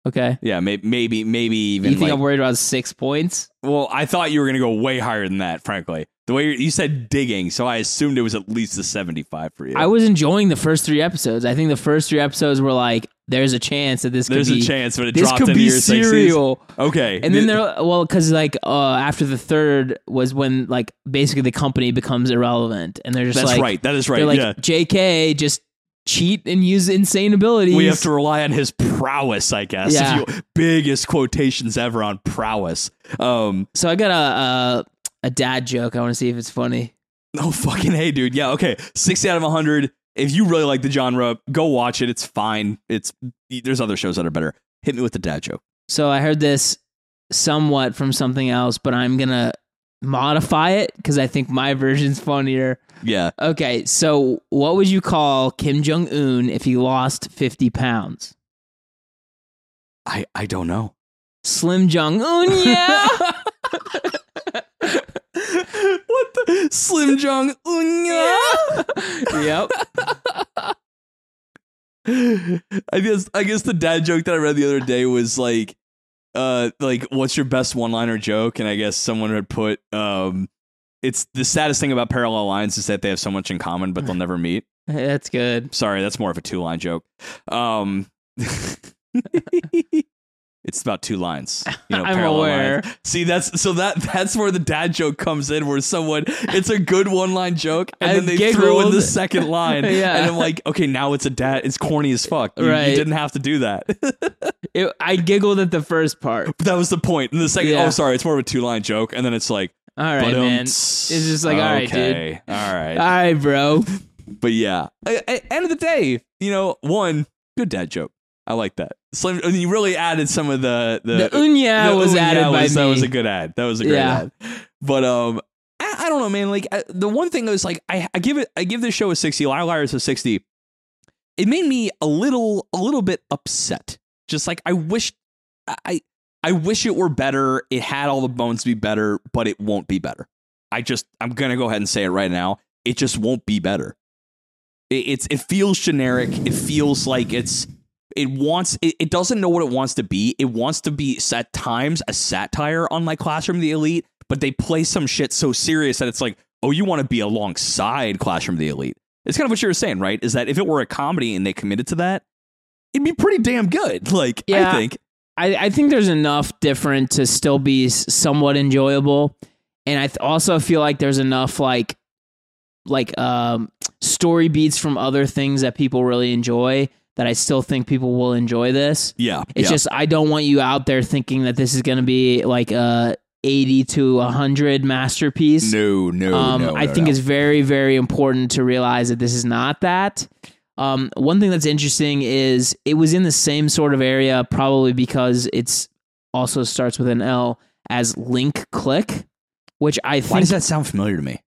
Okay. yeah may- maybe maybe even you think like, I'm worried about six points? Well, I thought you were going to go way higher than that, frankly. The way you you said digging, so I assumed it was at least a 75 for you. I was enjoying the first three episodes. I think the first three episodes were like, "There's a chance that this There's could be, a chance, but it this dropped could into be your 60s. serial." Okay. And then Th- they're well, because like uh, after the third was when like basically the company becomes irrelevant, and they're just That's like, right. That is right. They're like, yeah. "J.K. just cheat and use insane abilities." We have to rely on his prowess, I guess. Yeah. You, biggest quotations ever on prowess. Um, So I got a a, a dad joke. I want to see if it's funny. oh, fucking hey, dude. Yeah, okay. 60 out of 100. If you really like the genre, go watch it. It's fine. It's There's other shows that are better. Hit me with the dad joke. So I heard this somewhat from something else, but I'm gonna modify it because I think my version's funnier. Yeah. Okay, so what would you call Kim Jong Un if he lost 50 pounds? I, I don't know. Slim Jong Un, *laughs* yeah. what the? Slim Jong Un. Yeah. yep. *laughs* I guess I guess the dad joke that I read the other day was like, uh, like what's your best one liner joke? And I guess someone had put, um, it's the saddest thing about parallel lines is that they have so much in common, but they'll never meet. *laughs* That's good. Sorry, that's more of a two line joke. Um, *laughs* *laughs* it's about two lines. *laughs* You know, I'm parallel aware. lines. See, that's so that that's where the dad joke comes in, where someone it's a good one line joke, and I then they throw in the second line, *laughs* Yeah. and I'm like, okay, now it's a dad. It's corny as fuck. You, you didn't have to do that. *laughs* It, I giggled at the first part. But that was the point. And the second, oh, Yeah. oh, sorry, it's more of a two line joke, and then it's like, All right, man. It's just like, all right, dude. All right. All right, bro. But yeah, end of the day, you know, one good dad joke. I like that. So and you really added some of the the, The unya the was ooh, added yeah, by was- me. That was a good ad. That was a great Yeah. ad. But um, I, I don't know, man. Like I, the one thing was like I, I give it I give this show a sixty. Liar Liars a sixty. It made me a little a little bit upset. Just like I wish I I wish it were better. It had all the bones to be better, but it won't be better. I just I'm gonna go ahead and say it right now. It just won't be better. It, it's it feels generic. It feels like it's it wants it, it doesn't know what it wants to be. It wants to be at times a satire on like Classroom of the Elite, but they play some shit so serious that it's like, oh, you want to be alongside Classroom of the Elite. It's kind of what you were saying, right? Is that if it were a comedy and they committed to that, it'd be pretty damn good. *laughs* Like Yeah. I think. I, I think there's enough different to still be somewhat enjoyable, and I th- also feel like there's enough like like um, story beats from other things that people really enjoy that I still think people will enjoy this. Yeah. It's yeah. just I don't want you out there thinking that this is going to be like a 80 to 100 masterpiece. no, no, Um, no. I no, think no. it's very, very important to realize that this is not that. Um, one thing that's interesting is it was in the same sort of area, probably because it's also starts with an L as Link Click, which I think Why does that sound familiar to me?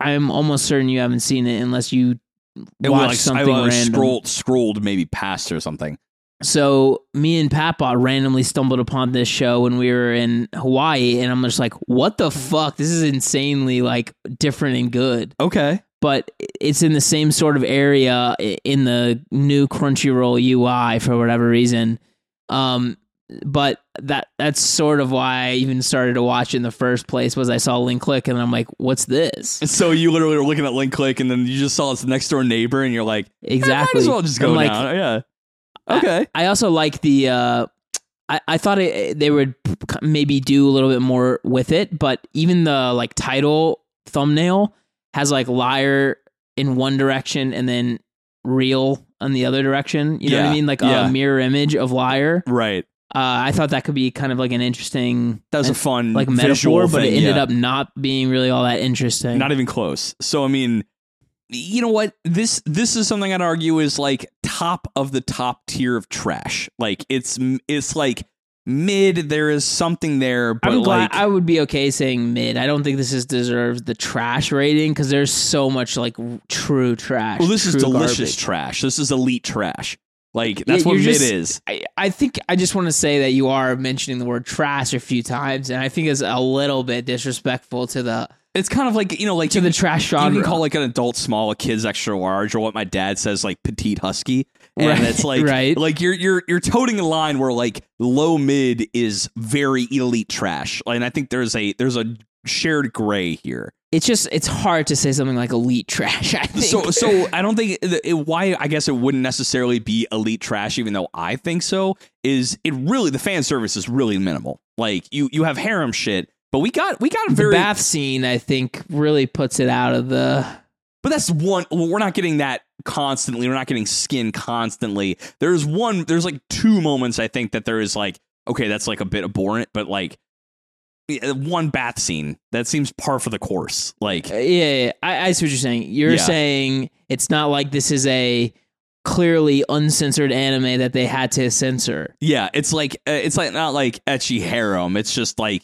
I'm almost certain you haven't seen it unless you watch was like, something I, uh, random. scrolled scrolled maybe past or something. So me and Papa randomly stumbled upon this show when we were in Hawaii, and I'm just like, "What the fuck? This is insanely like different and good." Okay. but it's in the same sort of area in the new Crunchyroll UI for whatever reason. Um, but that that's sort of why I even started to watch in the first place was I saw Link Click and I'm like, what's this? So you literally were looking at Link Click, and then you just saw its the next door neighbor, and you're like, eh, Exactly. might as well just go like, down. Yeah. Okay. I also like the. Uh, I, I thought it, they would maybe do a little bit more with it, but even the like title thumbnail has like liar in one direction and then real on the other direction. You know what I mean? Like yeah. a mirror image of liar. right. Uh, I thought that could be kind of like an interesting, That was a fun like metaphor, but it ended yeah. up not being really all that interesting. not even close. So I mean, you know what? This this is something I'd argue is like top of the top tier of trash. Like it's it's like mid. There is something there, but I'm glad like I would be okay saying mid. I don't think this is deserves the trash rating because there's so much like true trash. well, this is delicious garbage. trash. This is elite trash. Like that's Yeah, what you're mid is. I, I think I just want to say that you are mentioning the word trash a few times, and I think it's a little bit disrespectful to the It's kind of like you know, like to you the trash You genre. can call like an adult small, a kid's extra large, or what my dad says like petite husky, and Right, it's like right. like you're you're you're toting a line where like low mid is very elite trash, and I think there's a there's a shared gray here. It's just it's hard to say something like elite trash. I think. So so *laughs* I don't think it, it- why I guess it wouldn't necessarily be elite trash, even though I think so. Is it really the fan service is really minimal? Like you you have harem shit, but we got we got a the bath scene, I think, really puts it out of the. But that's one. well, We're not getting that constantly. We're not getting skin constantly. There's one. There's like two moments. I think that there is like okay, that's like a bit abhorrent, but like one bath scene that seems par for the course. Like Uh, yeah, yeah, I, I see what you're saying. You're Yeah. saying it's not like this is a clearly uncensored anime that they had to censor. yeah, it's like uh, it's like not like ecchi harem. It's just like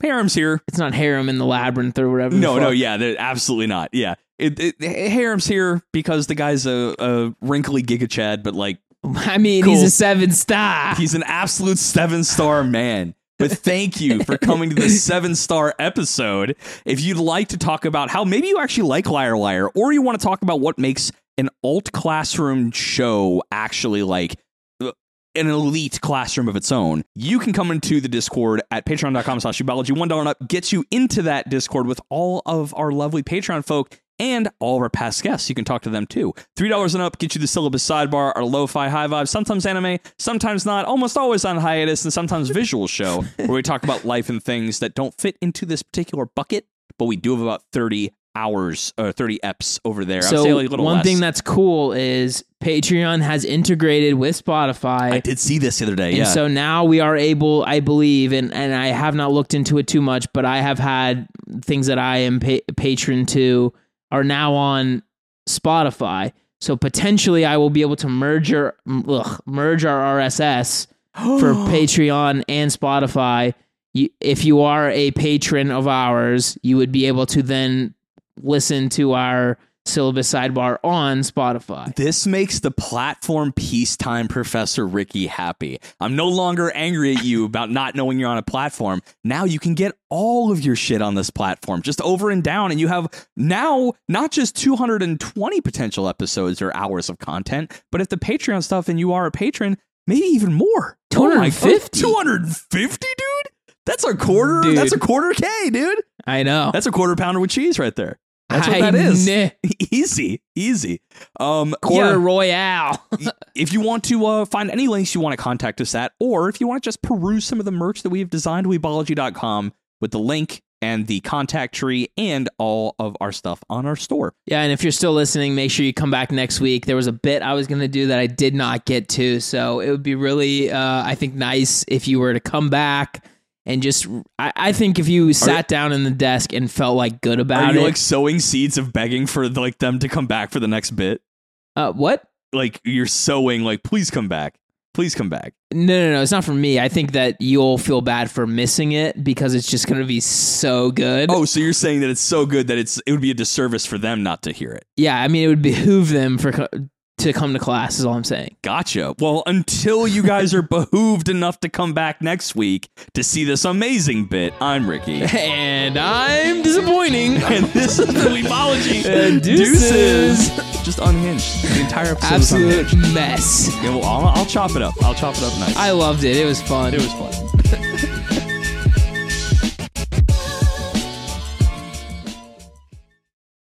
harem's here. It's not harem in the labyrinth or whatever. No, no, yeah, absolutely not. Yeah, it, it, harem's here because the guy's a, a wrinkly giga chad, but like *laughs* I mean, Cool. he's a seven star. He's an absolute seven star man. But thank you for *laughs* coming to this seven star episode. If you'd like to talk about how maybe you actually like Liar Liar, or you want to talk about what makes an alt classroom show actually like uh, an elite classroom of its own, you can come into the Discord at patreon.com slash weebology. One dollar up gets you into that Discord with all of our lovely Patreon folk and all of our past guests. You can talk to them too. Three dollars and up gets you the syllabus sidebar, our lo-fi high vibe, sometimes anime, sometimes not, almost always on hiatus, and sometimes visual show *laughs* where we talk about life and things that don't fit into this particular bucket. But we do have about 30 hours or 30 eps over there. So say a little one less. thing that's cool is Patreon has integrated with Spotify. I did see this the other day. And Yeah. so now we are able, I believe, and, and I have not looked into it too much, but I have had things that I am pa- patron to are now on Spotify. So potentially I will be able to merge our, ugh, merge our RSS for *gasps* Patreon and Spotify. You, if you are a patron of ours, you would be able to then listen to our syllabus sidebar on Spotify. This makes the platform peacetime professor Ricky happy. I'm no longer angry at you about not knowing you're on a platform. Now you can get all of your shit on this platform, just over and down. And you have now not just 220 potential episodes or hours of content, but if the Patreon stuff and you are a patron, maybe even more. Oh 250? 250, dude? That's a quarter. Dude. That's a quarter K, dude. I know. That's a quarter pounder with cheese right there. That's what that is. *laughs* easy, easy. Um, Quarter yeah Royale. *laughs* if you want to uh, find any links you want to contact us at, or if you want to just peruse some of the merch that we've designed, weebology.com with the link and the contact tree and all of our stuff on our store. Yeah, and if you're still listening, make sure you come back next week. There was a bit I was going to do that I did not get to, so it would be really, uh, I think, nice if you were to come back and just. I, I think if you sat down in the desk and felt like good about Are you it. like sowing seeds of begging for like them to come back for the next bit? uh, what? Like you're sowing like please come back. Please come back. No, no, no. It's not for me. I think that you'll feel bad for missing it because it's just going to be so good. Oh, so you're saying that it's so good that it's it would be a disservice for them not to hear it. yeah. I mean, it would behoove them for to come to class. Is all I'm saying. Gotcha. Well, until you guys are *laughs* behooved enough to come back next week to see this amazing bit, I'm Ricky. And I'm disappointing. *laughs* and this is the Weebology. *laughs* Uh, deuces. Just unhinged. The entire episode is Absolute mess. Yeah, well, I'll, I'll chop it up. I'll chop it up nice. I loved it. It was fun. it was fun.